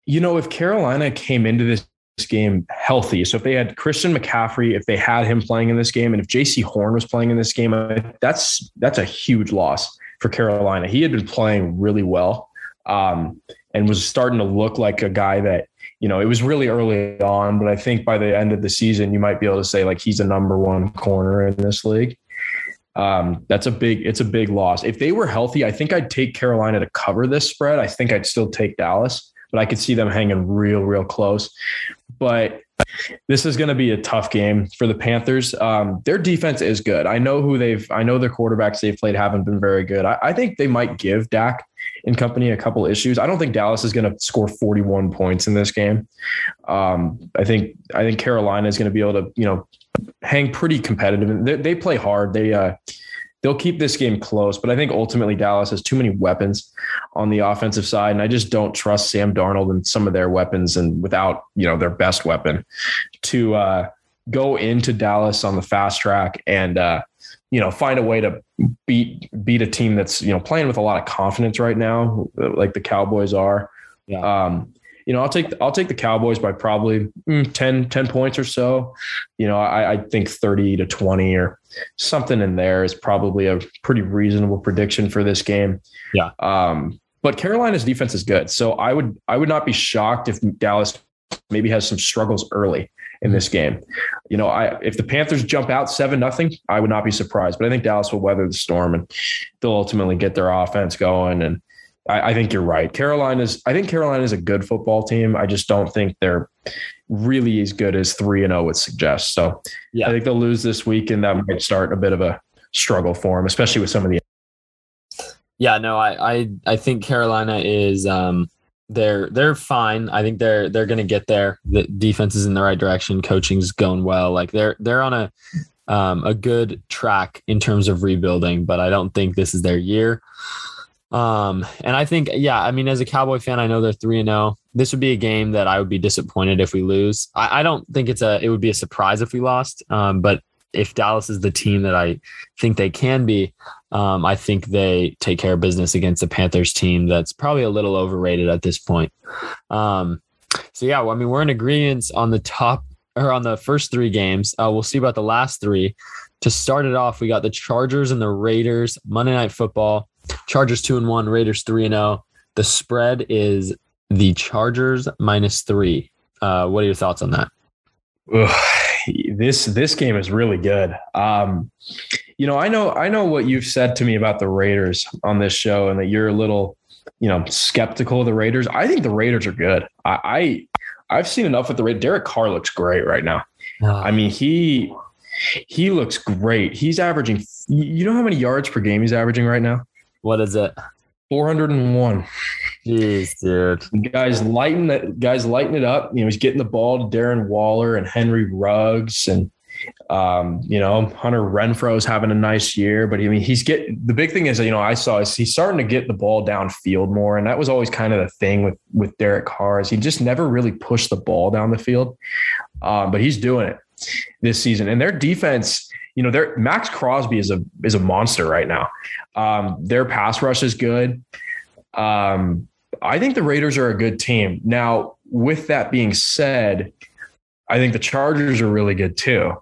you know, if Carolina came into this game healthy, so if they had Christian McCaffrey, if they had him playing in this game, and if Jaycee Horn was playing in this game, that's that's a huge loss for Carolina. He had been playing really well. Um, and was starting to look like a guy that you know it was really early on but i think by the end of the season you might be able to say like he's a number one corner in this league. Um, that's a big it's a big loss. If they were healthy i think i'd take carolina to cover this spread. I think i'd still take dallas but i could see them hanging real real close. But this is going to be a tough game for the Panthers. Um, their defense is good. I know who they've. I know their quarterbacks they've played haven't been very good. I, I think they might give Dak and company a couple issues. I don't think Dallas is going to score 41 points in this game. Um, I think I think Carolina is going to be able to you know hang pretty competitive. They, they play hard. They uh, they'll keep this game close, but I think ultimately Dallas has too many weapons on the offensive side, and I just don't trust Sam Darnold and some of their weapons, and without you know their best weapon to uh, go into Dallas on the fast track and uh, you know find a way to beat beat a team that's you know playing with a lot of confidence right now, like the Cowboys are. Yeah. Um, you know, I'll take I'll take the Cowboys by probably mm, 10, 10 points or so. You know, I, I think 30 to 20 or something in there is probably a pretty reasonable prediction for this game. Yeah. Um, but Carolina's defense is good. So I would I would not be shocked if Dallas maybe has some struggles early in this game. You know, I if the Panthers jump out seven nothing, I would not be surprised. But I think Dallas will weather the storm and they'll ultimately get their offense going. And I, I think you're right. Carolina's I think Carolina is a good football team. I just don't think they're really as good as three and zero oh would suggest. So yeah. I think they'll lose this week, and that might start a bit of a struggle for them, especially with some of the. Yeah, no, I I, I think Carolina is um they're they're fine. I think they're they're going to get there. The defense is in the right direction. Coaching's going well. Like they're they're on a um, a good track in terms of rebuilding, but I don't think this is their year. Um, and I think, yeah, I mean, as a Cowboy fan, I know they're three and zero. This would be a game that I would be disappointed if we lose. I, I don't think it's a. It would be a surprise if we lost. Um, but if Dallas is the team that I think they can be, um, I think they take care of business against the Panthers team that's probably a little overrated at this point. Um, so yeah, well, I mean, we're in agreement on the top or on the first three games. Uh, we'll see about the last three. To start it off, we got the Chargers and the Raiders Monday Night Football. Chargers two and one, Raiders three and zero. The spread is the Chargers minus three. Uh, what are your thoughts on that? Ugh, this this game is really good. Um, you know, I know I know what you've said to me about the Raiders on this show, and that you're a little, you know, skeptical of the Raiders. I think the Raiders are good. I, I have seen enough with the Raiders. Derek Carr looks great right now. I mean, he he looks great. He's averaging. You know how many yards per game he's averaging right now? What is it? 401. Jeez, dude. Guys lighten that guys lighten it up. You know, he's getting the ball to Darren Waller and Henry Ruggs and um, you know, Hunter Renfrow's having a nice year, but I mean, he's getting the big thing is, you know, I saw is he's starting to get the ball downfield more. And that was always kind of the thing with, with Derek Carr is he just never really pushed the ball down the field. Um, but he's doing it this season and their defense, you know, their Maxx Crosby is a, is a monster right now. Um, their pass rush is good. Um, I think the Raiders are a good team. Now, with that being said, I think the Chargers are really good too.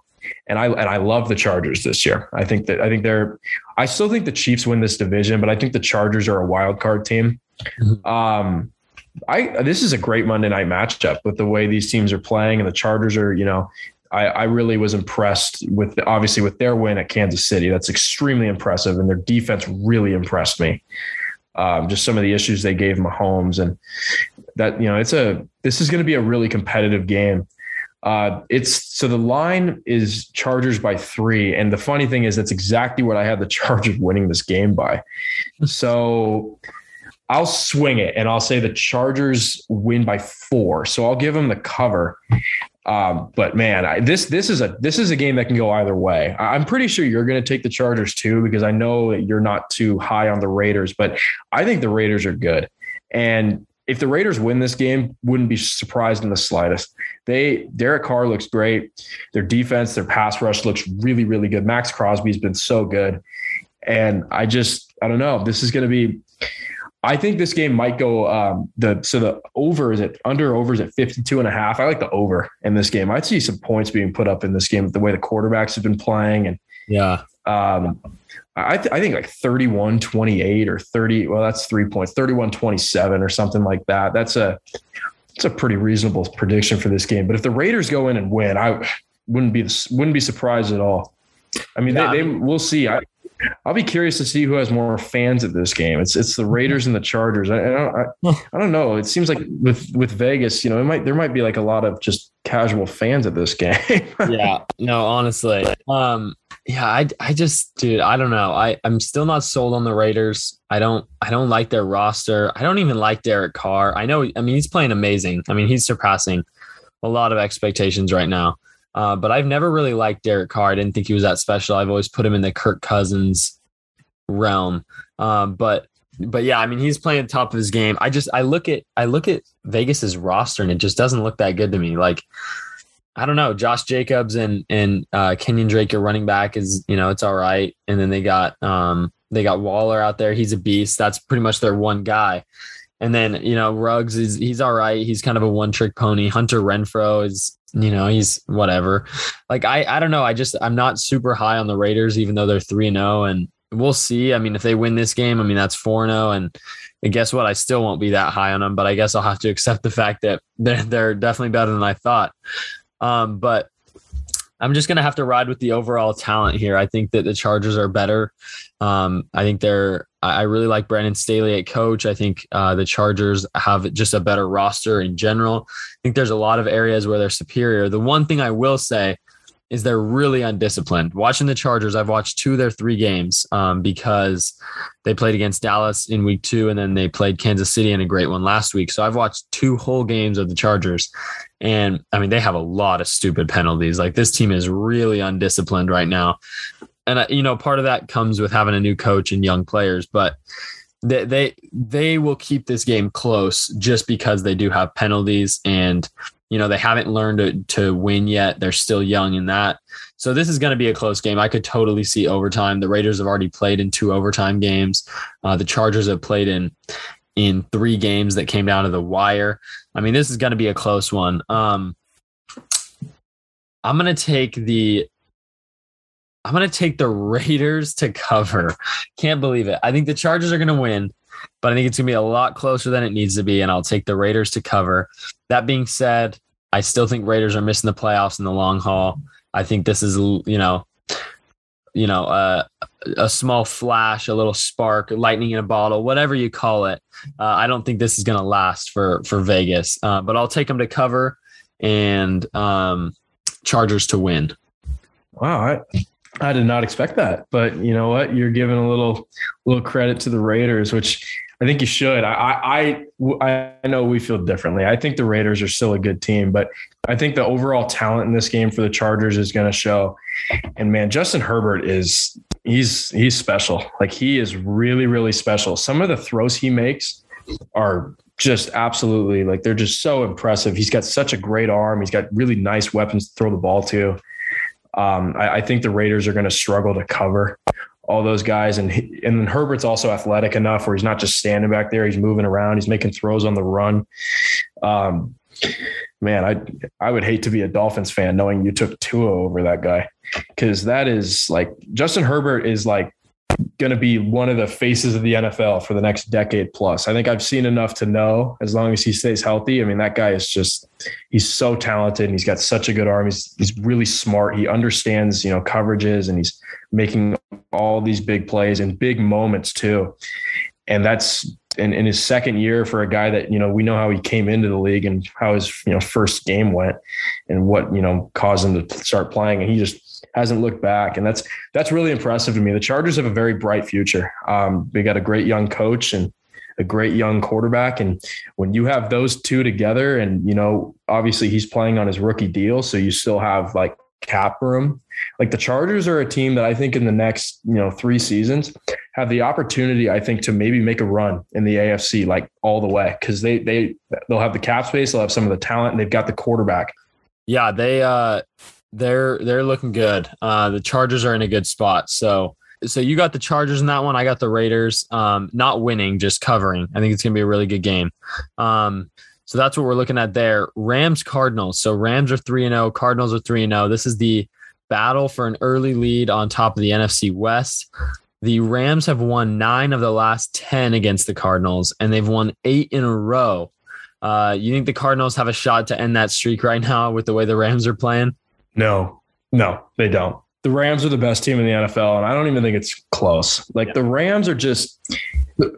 And I and I love the Chargers this year. I think that I think they're I still think the Chiefs win this division, but I think the Chargers are a wild card team. Mm-hmm. Um I this is a great Monday night matchup with the way these teams are playing and the Chargers are, you know, I, I really was impressed with obviously with their win at Kansas City. That's extremely impressive, and their defense really impressed me. Um, just some of the issues they gave Mahomes, and that you know, it's a this is going to be a really competitive game. Uh, it's so the line is Chargers by three, and the funny thing is that's exactly what I had the Chargers winning this game by. So I'll swing it and I'll say the Chargers win by four. So I'll give them the cover. Um, but man, I, this this is a this is a game that can go either way. I'm pretty sure you're going to take the Chargers too because I know that you're not too high on the Raiders, but I think the Raiders are good. And if the Raiders win this game, wouldn't be surprised in the slightest. They Derek Carr looks great. Their defense, their pass rush looks really, really good. Maxx Crosby's been so good. And I just I don't know. This is going to be I think this game might go um, the so the over is at under over is at 52 and a half. I like the over in this game. I'd see some points being put up in this game with the way the quarterbacks have been playing and yeah. Um, I, th- I think like 31 28 or 30 well that's 3 points 31 27 or something like that that's a it's a pretty reasonable prediction for this game but if the raiders go in and win i wouldn't be wouldn't be surprised at all i mean yeah, they, they we'll see i I'll be curious to see who has more fans at this game. It's it's the Raiders and the Chargers. I, I don't I, I, don't know. It seems like with with Vegas, you know, it might there might be like a lot of just casual fans at this game. yeah. No, honestly. Um yeah, I I just dude, I don't know. I I'm still not sold on the Raiders. I don't I don't like their roster. I don't even like Derek Carr. I know I mean he's playing amazing. I mean, he's surpassing a lot of expectations right now. Uh, but I've never really liked Derek Carr. I didn't think he was that special. I've always put him in the Kirk Cousins realm. Um, but but yeah, I mean he's playing top of his game. I just I look at I look at Vegas's roster and it just doesn't look that good to me. Like I don't know, Josh Jacobs and and uh, Kenyan Drake, your running back, is you know it's all right. And then they got um they got Waller out there. He's a beast. That's pretty much their one guy. And then you know Ruggs is he's all right. He's kind of a one trick pony. Hunter Renfrow is you know he's whatever. Like I I don't know. I just I'm not super high on the Raiders, even though they're three and zero. Oh, and we'll see. I mean, if they win this game, I mean that's four and zero. Oh, and and guess what? I still won't be that high on them. But I guess I'll have to accept the fact that they're they're definitely better than I thought. Um, but I'm just going to have to ride with the overall talent here. I think that the Chargers are better. Um, I think they're, I really like Brandon Staley at coach. I think uh, the Chargers have just a better roster in general. I think there's a lot of areas where they're superior. The one thing I will say is they're really undisciplined. Watching the Chargers, I've watched two of their three games um, because they played against Dallas in week two and then they played Kansas City in a great one last week. So I've watched two whole games of the Chargers. And I mean, they have a lot of stupid penalties. Like this team is really undisciplined right now. And, uh, you know, part of that comes with having a new coach and young players. But they, they they will keep this game close just because they do have penalties and you know they haven't learned to, to win yet. They're still young in that. So this is going to be a close game. I could totally see overtime. The raiders have already played in two overtime games. Uh, the chargers have played in in three games that came down to the wire. I mean this is going to be a close one. Um, i'm going to take the i'm going to take the raiders to cover. Can't believe it. I think the chargers are going to win but I think it's going to be a lot closer than it needs to be. And I'll take the Raiders to cover. That being said, I still think Raiders are missing the playoffs in the long haul. I think this is, you know, you know, uh, a small flash, a little spark, lightning in a bottle, whatever you call it. Uh, I don't think this is going to last for for Vegas, uh, but I'll take them to cover and um, Chargers to win. Wow, I, I did not expect that, but you know what? You're giving a little little credit to the Raiders, which I think you should. I, I I know we feel differently. I think the Raiders are still a good team, but I think the overall talent in this game for the Chargers is going to show. And man, Justin Herbert is he's he's special. Like he is really really special. Some of the throws he makes are just absolutely like they're just so impressive. He's got such a great arm. He's got really nice weapons to throw the ball to. Um, I, I, think the Raiders are going to struggle to cover all those guys. And and then Herbert's also athletic enough where he's not just standing back there; he's moving around, he's making throws on the run. Um, man, I I would hate to be a Dolphins fan knowing you took Tua over that guy because that is like Justin Herbert is like going to be one of the faces of the NFL for the next decade plus. I think I've seen enough to know as long as he stays healthy. I mean, that guy is just, he's so talented and he's got such a good arm. He's, he's really smart. He understands, you know, coverages and he's making all these big plays and big moments too. And that's in, in his second year for a guy that, you know, we know how he came into the league and how his, you know, first game went and what, you know, caused him to start playing. And he just, hasn't looked back, and that's that's really impressive to me. The Chargers have a very bright future. Um, they got a great young coach and a great young quarterback, and when you have those two together, and you know, obviously he's playing on his rookie deal, so you still have like cap room. Like the Chargers are a team that I think in the next, you know, three seasons have the opportunity, I think, to maybe make a run in the AFC like all the way. Cause they they they'll have the cap space, they'll have some of the talent, and they've got the quarterback. Yeah, they uh they're they're looking good. Uh, the Chargers are in a good spot. So so you got the Chargers in that one. I got the Raiders. Um, not winning, just covering. I think it's gonna be a really good game. Um, so that's what we're looking at there. Rams Cardinals. So Rams are three and zero. Oh, Cardinals are three and zero. Oh. This is the battle for an early lead on top of the NFC West. The Rams have won nine of the last ten against the Cardinals, and they've won eight in a row. Uh, you think the Cardinals have a shot to end that streak right now with the way the Rams are playing? No, no, they don't. The Rams are the best team in the NFL, and I don't even think it's close. Like yeah. the Rams are just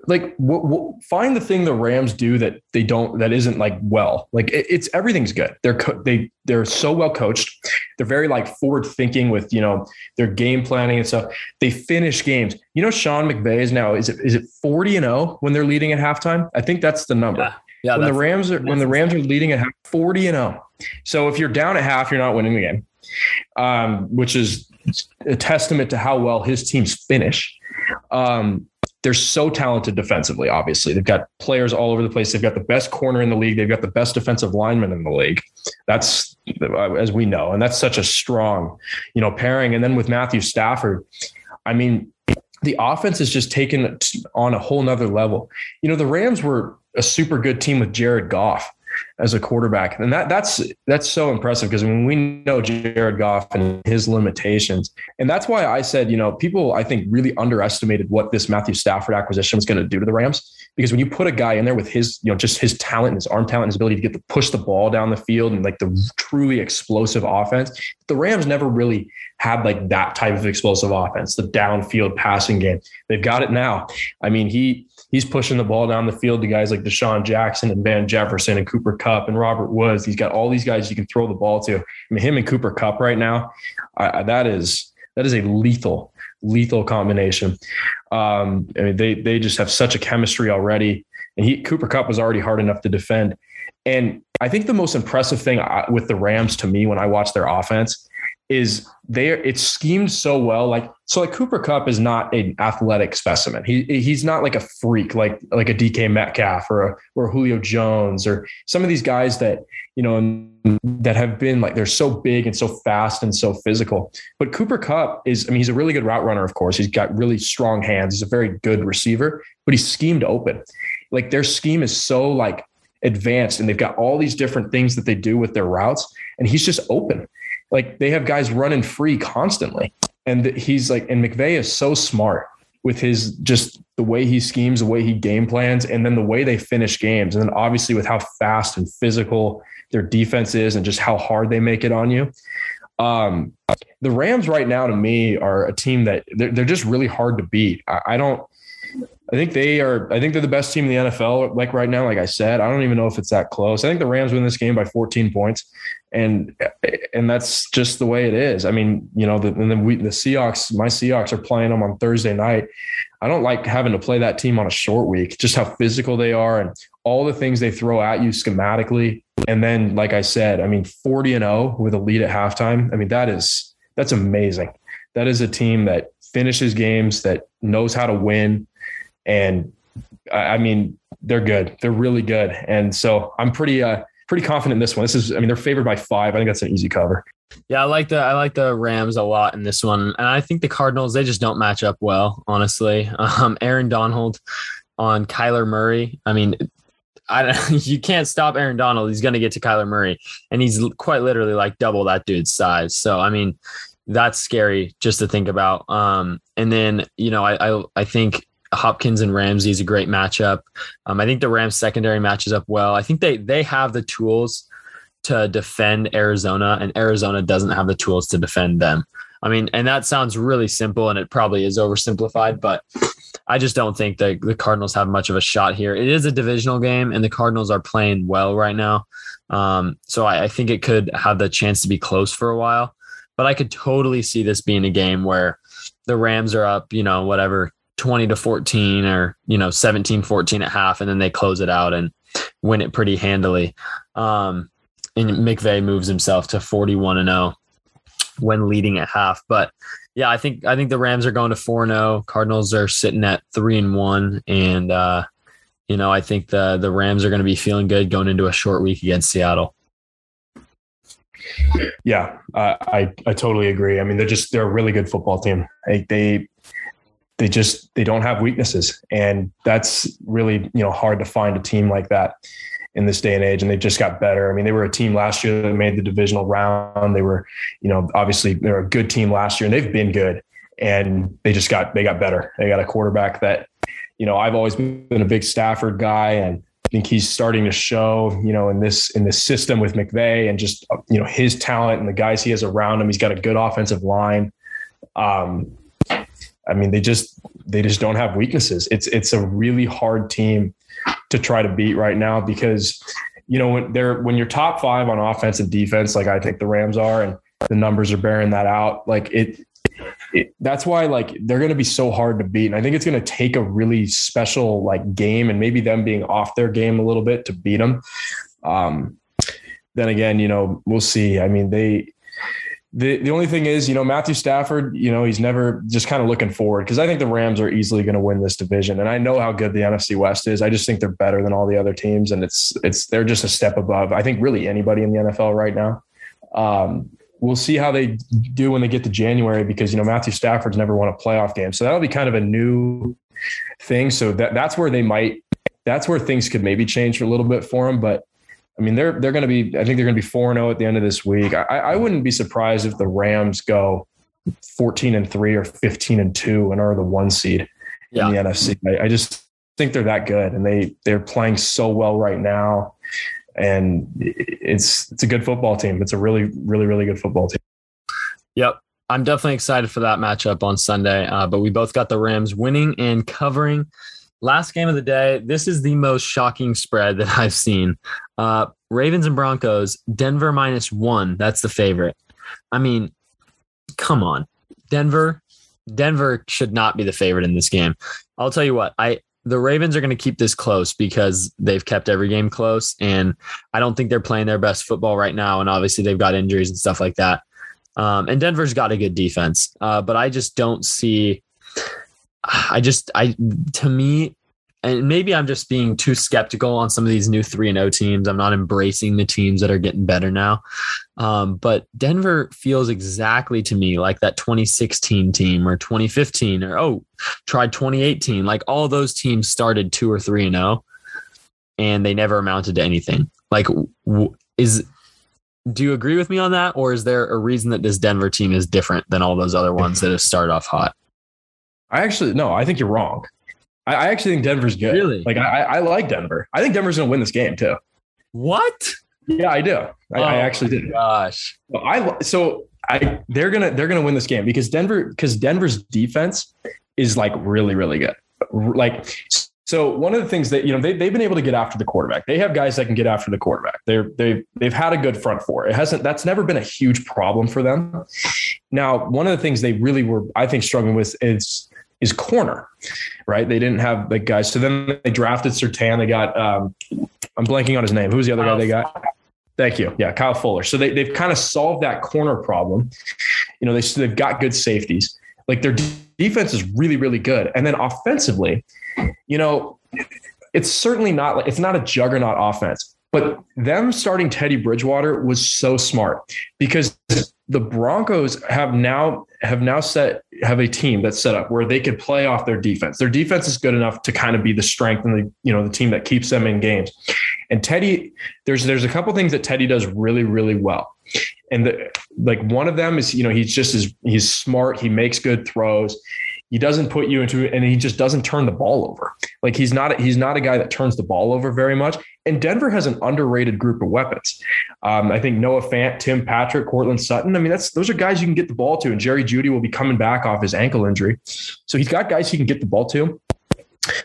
like w- w- find the thing the Rams do that they don't that isn't like well. Like it, it's everything's good. They're co- they they're so well coached. They're very like forward thinking with you know their game planning and stuff. They finish games. You know, Sean McVay is now is it is it forty and zero oh when they're leading at halftime? I think that's the number. Yeah. Yeah, when the Rams are when the Rams are leading at half, 40 and 0. So if you're down at half, you're not winning the game. Um, which is a testament to how well his teams finish. Um, they're so talented defensively, obviously. They've got players all over the place. They've got the best corner in the league. They've got the best defensive lineman in the league. That's as we know. And that's such a strong, you know, pairing. And then with Matthew Stafford, I mean, the offense is just taken on a whole nother level. You know, the Rams were a super good team with Jared Goff as a quarterback. And that that's that's so impressive because when we know Jared Goff and his limitations. And that's why I said, you know, people I think really underestimated what this Matthew Stafford acquisition was going to do to the Rams. Because when you put a guy in there with his, you know, just his talent, and his arm talent, and his ability to get to push the ball down the field and like the truly explosive offense, the Rams never really had like that type of explosive offense, the downfield passing game. They've got it now. I mean, he he's pushing the ball down the field to guys like DeSean Jackson and Van Jefferson and Cooper Kupp and Robert Woods. He's got all these guys you can throw the ball to. I mean, him and Cooper Kupp right now, I, that is that is a lethal, lethal combination. Um, I mean, they they just have such a chemistry already. And he Cooper Kupp was already hard enough to defend. And I think the most impressive thing uh, with the Rams to me when I watch their offense is there it's schemed so well like so like Cooper Kupp is not an athletic specimen. He he's not like a freak like like a DK Metcalf or a, or Julio Jones or some of these guys that you know that have been like they're so big and so fast and so physical. But Cooper Kupp is I mean he's a really good route runner of course. He's got really strong hands. He's a very good receiver, but he's schemed open. Like their scheme is so like advanced and they've got all these different things that they do with their routes and he's just open like they have guys running free constantly. And he's like, and McVay is so smart with his just the way he schemes, the way he game plans, and then the way they finish games. And then obviously with how fast and physical their defense is and just how hard they make it on you. Um, the Rams right now to me are a team that they're, they're just really hard to beat. I, I don't, I think they are. I think they're the best team in the NFL. Like right now, like I said, I don't even know if it's that close. I think the Rams win this game by 14 points, and and that's just the way it is. I mean, you know, the, and then we the Seahawks. My Seahawks are playing them on Thursday night. I don't like having to play that team on a short week. Just how physical they are and all the things they throw at you schematically. And then, like I said, I mean, 40 and 0 with a lead at halftime. I mean, that is that's amazing. That is a team that finishes games, that knows how to win and I mean they're good. They're really good, and so I'm pretty uh pretty confident in this one. This is I mean they're favored by five. I think that's an easy cover. Yeah, I like the I like the Rams a lot in this one, and I think the Cardinals they just don't match up well, honestly. Um, Aaron Donald on Kyler Murray. I mean, I you can't stop Aaron Donald. He's going to get to Kyler Murray, and he's quite literally like double that dude's size. So I mean, that's scary just to think about. Um, and then you know I I, I think Hopkins and Ramsey is a great matchup. Um, I think the Rams secondary matches up well. I think they they have the tools to defend Arizona, and Arizona doesn't have the tools to defend them. I mean, and that sounds really simple, and it probably is oversimplified, but I just don't think the the Cardinals have much of a shot here. It is a divisional game, and the Cardinals are playing well right now, um, so I, I think it could have the chance to be close for a while. But I could totally see this being a game where the Rams are up, you know, whatever 20 to 14 or you know 17 14 at half and then they close it out and win it pretty handily. Um and McVay moves himself to 41 and 0 when leading at half. But yeah I think I think the Rams are going to 4 0 Cardinals are sitting at 3 and 1 and uh you know I think the the Rams are going to be feeling good going into a short week against Seattle. Yeah, uh, I I totally agree. I mean, they're just they're a really good football team. Like they they just they don't have weaknesses. And that's really you know hard to find a team like that in this day and age. And they just got better. I mean they were a team last year that made the divisional round. They were you know obviously they're a good team last year and they've been good. And they just got they got better. They got a quarterback that you know i've always been a big stafford guy and I think he's starting to show, you know, in this in this system with McVay and just you know his talent and the guys he has around him. He's got a good offensive line. Um, I mean, they just they just don't have weaknesses. It's it's a really hard team to try to beat right now because you know when they're when you're top five on offense and defense, like I think the Rams are, and the numbers are bearing that out. Like it, it that's why like they're going to be so hard to beat, and I think it's going to take a really special like game and maybe them being off their game a little bit to beat them. Um, then again, you know, we'll see. I mean, they the the only thing is, you know, Matthew Stafford, you know, he's never just kind of looking forward because I think the Rams are easily going to win this division, and I know how good the NFC West is. I just think they're better than all the other teams, and it's it's they're just a step above. I think really anybody in the NFL right now. Um, we'll see how they do when they get to January because you know Matthew Stafford's never won a playoff game, so that'll be kind of a new thing. So that that's where they might. That's where things could maybe change a little bit for him, but I mean, they're they're going to be. I think they're going to be four and zero oh at the end of this week. I, I wouldn't be surprised if the Rams go fourteen and three or fifteen and two and are the one seed yeah. in the NFC. I, I just think they're that good, and they they're playing so well right now, and it's it's a good football team. It's a really really really good football team. Yep. I'm definitely excited for that matchup on Sunday. Uh, but we both got the Rams winning and covering. Last game of the day. This is the most shocking spread that I've seen. Uh, Ravens and Broncos, Denver minus one. That's the favorite. I mean, come on. Denver, Denver should not be the favorite in this game. I'll tell you what, I the Ravens are going to keep this close because they've kept every game close. And I don't think they're playing their best football right now. And obviously they've got injuries and stuff like that. Um, and Denver's got a good defense, uh, but I just don't see. I just I to me, and maybe I'm just being too skeptical on some of these new three and zero teams. I'm not embracing the teams that are getting better now. Um, but Denver feels exactly to me like that 2016 team or 2015 or oh, tried 2018. Like all those teams started two or three and zero, and they never amounted to anything. Like is do you agree with me on that, or is there a reason that this Denver team is different than all those other ones that have started off hot? I actually no, I think you're wrong. I, I actually think Denver's good. Really? Like I, I like Denver. I think Denver's going to win this game too. What? Yeah, I do. I, oh, I actually did. Gosh. I so I they're gonna they're gonna win this game because Denver because Denver's defense is like really really good. Like so one of the things that you know they they've been able to get after the quarterback. They have guys that can get after the quarterback. They're they they've had a good front four. It hasn't that's never been a huge problem for them. Now one of the things they really were I think struggling with is is corner, right? They didn't have the guys. So then they drafted Surtain. They got um, I'm blanking on his name. Who's the other guy they got? Thank you. Yeah, Kyle Fuller. So they, they've kind of solved that corner problem. You know, they, they've got good safeties. Like their defense is really, really good. And then offensively, you know, it's certainly not like it's not a juggernaut offense, but them starting Teddy Bridgewater was so smart because the Broncos have now have now set have a team that's set up where they could play off their defense. Their defense is good enough to kind of be the strength and the you know the team that keeps them in games. And Teddy, there's there's a couple things that Teddy does really really well, and the, like one of them is you know he's just as he's smart. He makes good throws. He doesn't put you into and he just doesn't turn the ball over. Like he's not he's not a guy that turns the ball over very much. And Denver has an underrated group of weapons. Um, I think Noah Fant, Tim Patrick, Courtland Sutton. I mean, that's those are guys you can get the ball to. And Jerry Jeudy will be coming back off his ankle injury, so he's got guys he can get the ball to.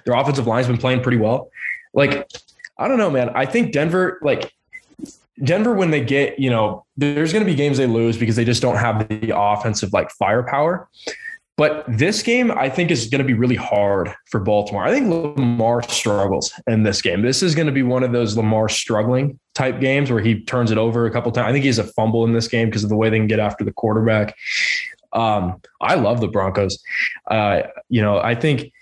Their offensive line's been playing pretty well. Like I don't know, man. I think Denver, like Denver, when they get, you know, there's going to be games they lose because they just don't have the offensive like firepower. But this game, I think, is going to be really hard for Baltimore. I think Lamar struggles in this game. This is going to be one of those Lamar struggling type games where he turns it over a couple times. I think he has a fumble in this game because of the way they can get after the quarterback. Um, I love the Broncos. Uh, you know, I think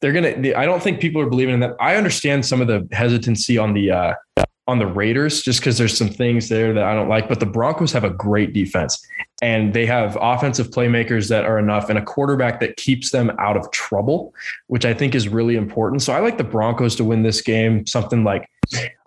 they're gonna. I don't think people are believing in that. I understand some of the hesitancy on the uh, on the Raiders just because there's some things there that I don't like. But the Broncos have a great defense and they have offensive playmakers that are enough and a quarterback that keeps them out of trouble, which I think is really important. So I like the Broncos to win this game, something like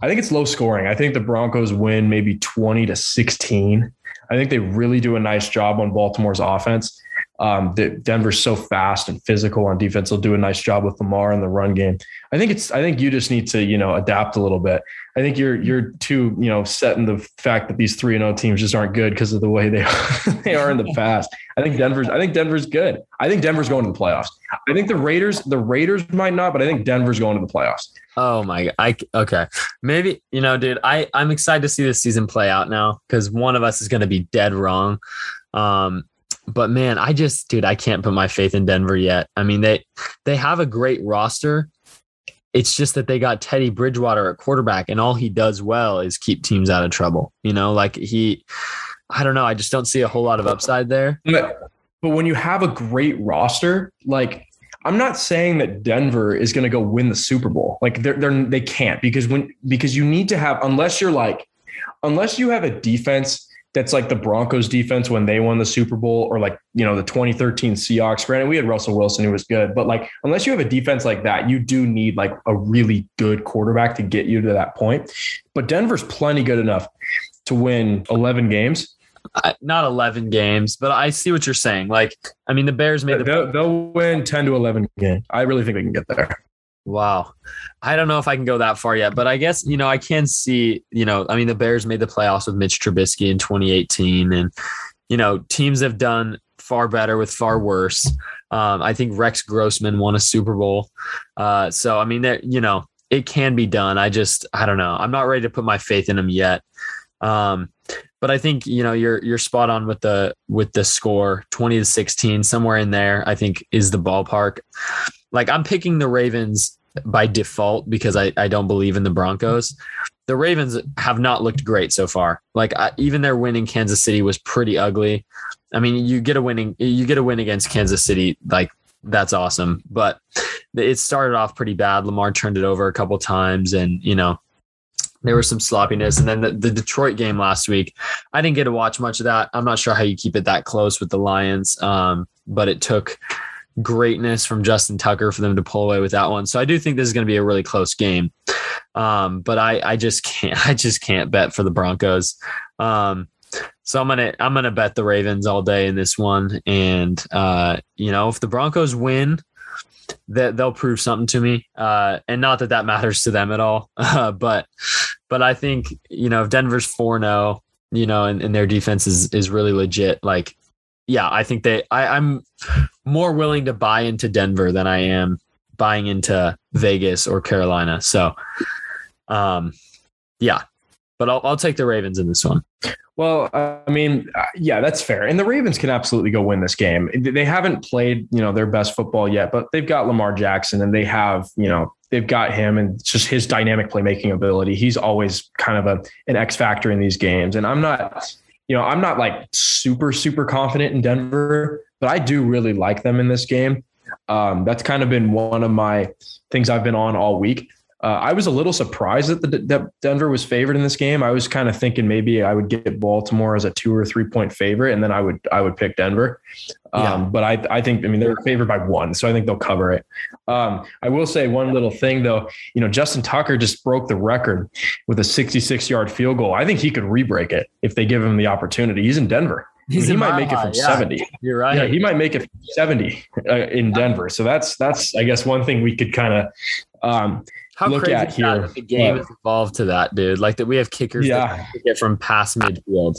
I think it's low scoring. I think the Broncos win maybe 20 to 16. I think they really do a nice job on Baltimore's offense. Um, Denver's so fast and physical on defense. They'll do a nice job with Lamar in the run game. I think it's. I think you just need to, you know, adapt a little bit. I think you're you're too, you know, set in the fact that these three and zero oh teams just aren't good because of the way they are, they are in the past. I think Denver's. I think Denver's good. I think Denver's going to the playoffs. I think the Raiders. The Raiders might not, but I think Denver's going to the playoffs. Oh my god. I okay. Maybe, you know, dude, I I'm excited to see this season play out now cuz one of us is going to be dead wrong. Um but man, I just, dude, I can't put my faith in Denver yet. I mean, they they have a great roster. It's just that they got Teddy Bridgewater at quarterback, and all he does well is keep teams out of trouble. You know, like he, I don't know. I just don't see a whole lot of upside there. But, but when you have a great roster, like I'm not saying that Denver is going to go win the Super Bowl. Like they're, they're they can't because when because you need to have unless you're like unless you have a defense that's like the Broncos defense when they won the Super Bowl or like, you know, the 2013 Seahawks. Granted, we had Russell Wilson who was good, but like, unless you have a defense like that, you do need like a really good quarterback to get you to that point. But Denver's plenty good enough to win 11 games. not 11 games, but I see what you're saying. Like, I mean, the Bears made the. They'll, they'll win 10 to 11 games. I really think they can get there. Wow. I don't know if I can go that far yet, but I guess, you know, I can see, you know, I mean, the Bears made the playoffs with Mitch Trubisky in 2018, and, you know, teams have done far better with far worse. Um, I think Rex Grossman won a Super Bowl. Uh, so, I mean, that, you know, it can be done. I just, I don't know. I'm not ready to put my faith in them yet. Um, but I think you know you're you're spot on with the with the score 20 to 16 somewhere in there I think is the ballpark like I'm picking the Ravens by default because I, I don't believe in the Broncos. the Ravens have not looked great so far. Like I, even their win in Kansas City was pretty ugly. I mean, you get a winning, you get a win against Kansas City, like that's awesome. But it started off pretty bad. Lamar turned it over a couple times, and you know there was some sloppiness. And then the, the Detroit game last week, I didn't get to watch much of that. I'm not sure how you keep it that close with the Lions, um, but it took greatness from Justin Tucker for them to pull away with that one. So I do think this is going to be a really close game. Um, but I, I just can't, I just can't bet for the Broncos. Um, so I'm gonna I'm gonna bet the Ravens all day in this one, and uh, you know if the Broncos win, that they'll prove something to me. Uh, and not that that matters to them at all, uh, but but I think you know if Denver's four zero, you know, and, and their defense is is really legit. Like, yeah, I think they I, I'm more willing to buy into Denver than I am buying into Vegas or Carolina. So, um, yeah, but I'll, I'll take the Ravens in this one. Well, I mean, uh, yeah, that's fair. And the Ravens can absolutely go win this game. They haven't played, you know, their best football yet, but they've got Lamar Jackson and they have, you know, they've got him and just his dynamic playmaking ability. He's always kind of a an X factor in these games. And I'm not, you know, I'm not like super super confident in Denver, but I do really like them in this game. Um, that's kind of been one of my things I've been on all week. Uh, I was a little surprised that, the, that Denver was favored in this game. I was kind of thinking maybe I would get Baltimore as a two or three point favorite, and then I would I would pick Denver. Um, yeah. But I I think I mean they're favored by one, so I think they'll cover it. Um, I will say one little thing though. You know, Justin Tucker just broke the record with a 66 yard field goal. I think he could re-break it if they give him the opportunity. He's in Denver. He's he might make it from yeah. 70. You're right. Yeah, he might make it 70 uh, in Denver. So that's that's I guess one thing we could kind of um, how look crazy at here. the game has evolved to that, dude. Like that we have kickers yeah. that get from past midfield.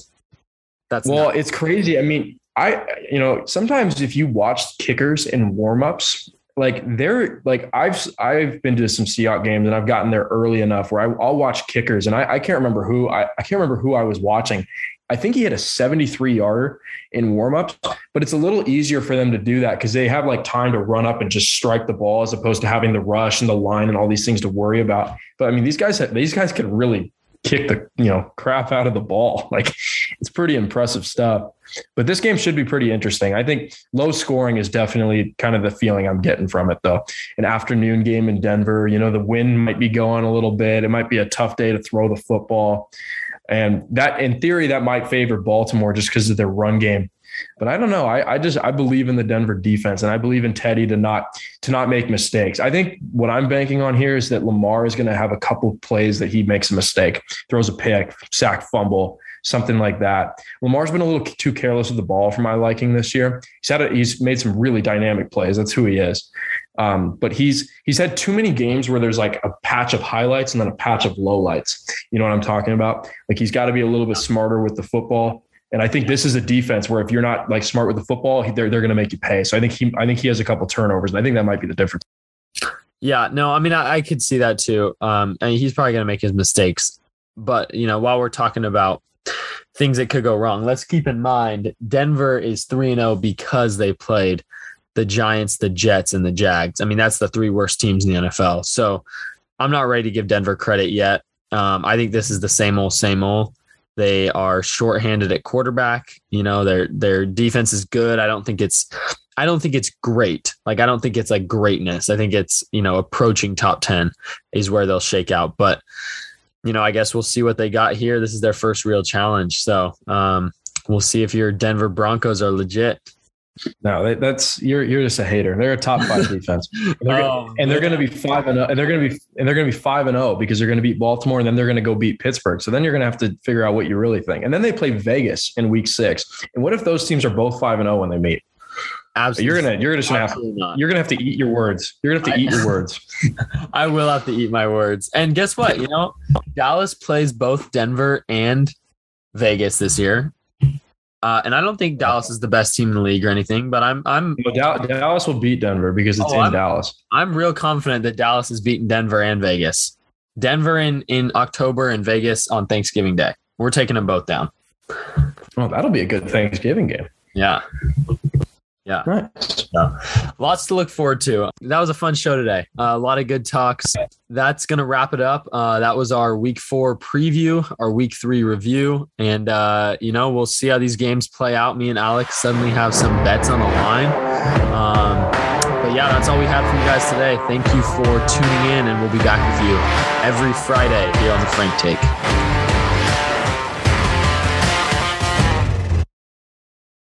That's well, nuts. it's crazy. I mean, I you know sometimes if you watch kickers in warmups, like they're like I've I've been to some Seahawks games and I've gotten there early enough where I, will watch kickers and I, I can't remember who I, I can't remember who I was watching I think he had a 73 yarder in warmups, but it's a little easier for them to do that because they have like time to run up and just strike the ball as opposed to having the rush and the line and all these things to worry about. But I mean, these guys, these guys can really kick the you know crap out of the ball. Like it's pretty impressive stuff. But this game should be pretty interesting. I think low scoring is definitely kind of the feeling I'm getting from it though. An afternoon game in Denver, you know, the wind might be going a little bit. It might be a tough day to throw the football. And that, in theory, that might favor Baltimore just because of their run game. But I don't know. I, I just I believe in the Denver defense, and I believe in Teddy to not to not make mistakes. I think what I'm banking on here is that Lamar is going to have a couple plays that he makes a mistake, throws a pick, sack, fumble, something like that. Lamar's been a little too careless with the ball for my liking this year. He's had a, he's made some really dynamic plays. That's who he is. Um, but he's he's had too many games where there's like a patch of highlights and then a patch of lowlights. You know what I'm talking about? Like he's got to be a little bit smarter with the football. And I think this is a defense where if you're not like smart with the football, they're they're going to make you pay. So I think he I think he has a couple turnovers, and I think that might be the difference. Yeah, no, I mean I, I could see that too. Um, and he's probably going to make his mistakes. But you know, while we're talking about things that could go wrong, let's keep in mind Denver is three and zero oh because they played the Giants, the Jets, and the Jags. I mean, that's the three worst teams in the NFL. So I'm not ready to give Denver credit yet. Um, I think this is the same old, same old. They are shorthanded at quarterback. You know, their their defense is good. I don't think it's I don't think it's great. Like I don't think it's like greatness. I think it's, you know, approaching top 10 is where they'll shake out. But, you know, I guess we'll see what they got here. This is their first real challenge. So um, we'll see if your Denver Broncos are legit. No, that's you're you're just a hater. They're a top five defense, and they're, oh, gonna, and they're going oh, to be five and 0, and they're going to be and they're going to be five and zero oh because they're going to beat Baltimore, and then they're going to go beat Pittsburgh. So then you're going to have to figure out what you really think. And then they play Vegas in Week Six. And what if those teams are both five and zero oh when they meet? Absolutely, you're gonna you're just gonna have not. you're gonna have to eat your words. You're gonna have to eat your words. I will have to eat my words. And guess what? You know, Dallas plays both Denver and Vegas this year. Uh, and I don't think Dallas is the best team in the league or anything, but I'm I'm Dallas will beat Denver because it's oh, in I'm, Dallas. I'm real confident that Dallas has beaten Denver and Vegas. Denver in in October and Vegas on Thanksgiving Day. We're taking them both down. Well, that'll be a good Thanksgiving game. Yeah. Yeah. So, lots to look forward to. That was a fun show today. Uh, a lot of good talks. That's going to wrap it up. Uh, that was our week four preview, our week three review. And, uh, you know, we'll see how these games play out. Me and Alek suddenly have some bets on the line. Um, but yeah, that's all we have for you guys today. Thank you for tuning in, and we'll be back with you every Friday here on the Frank Take.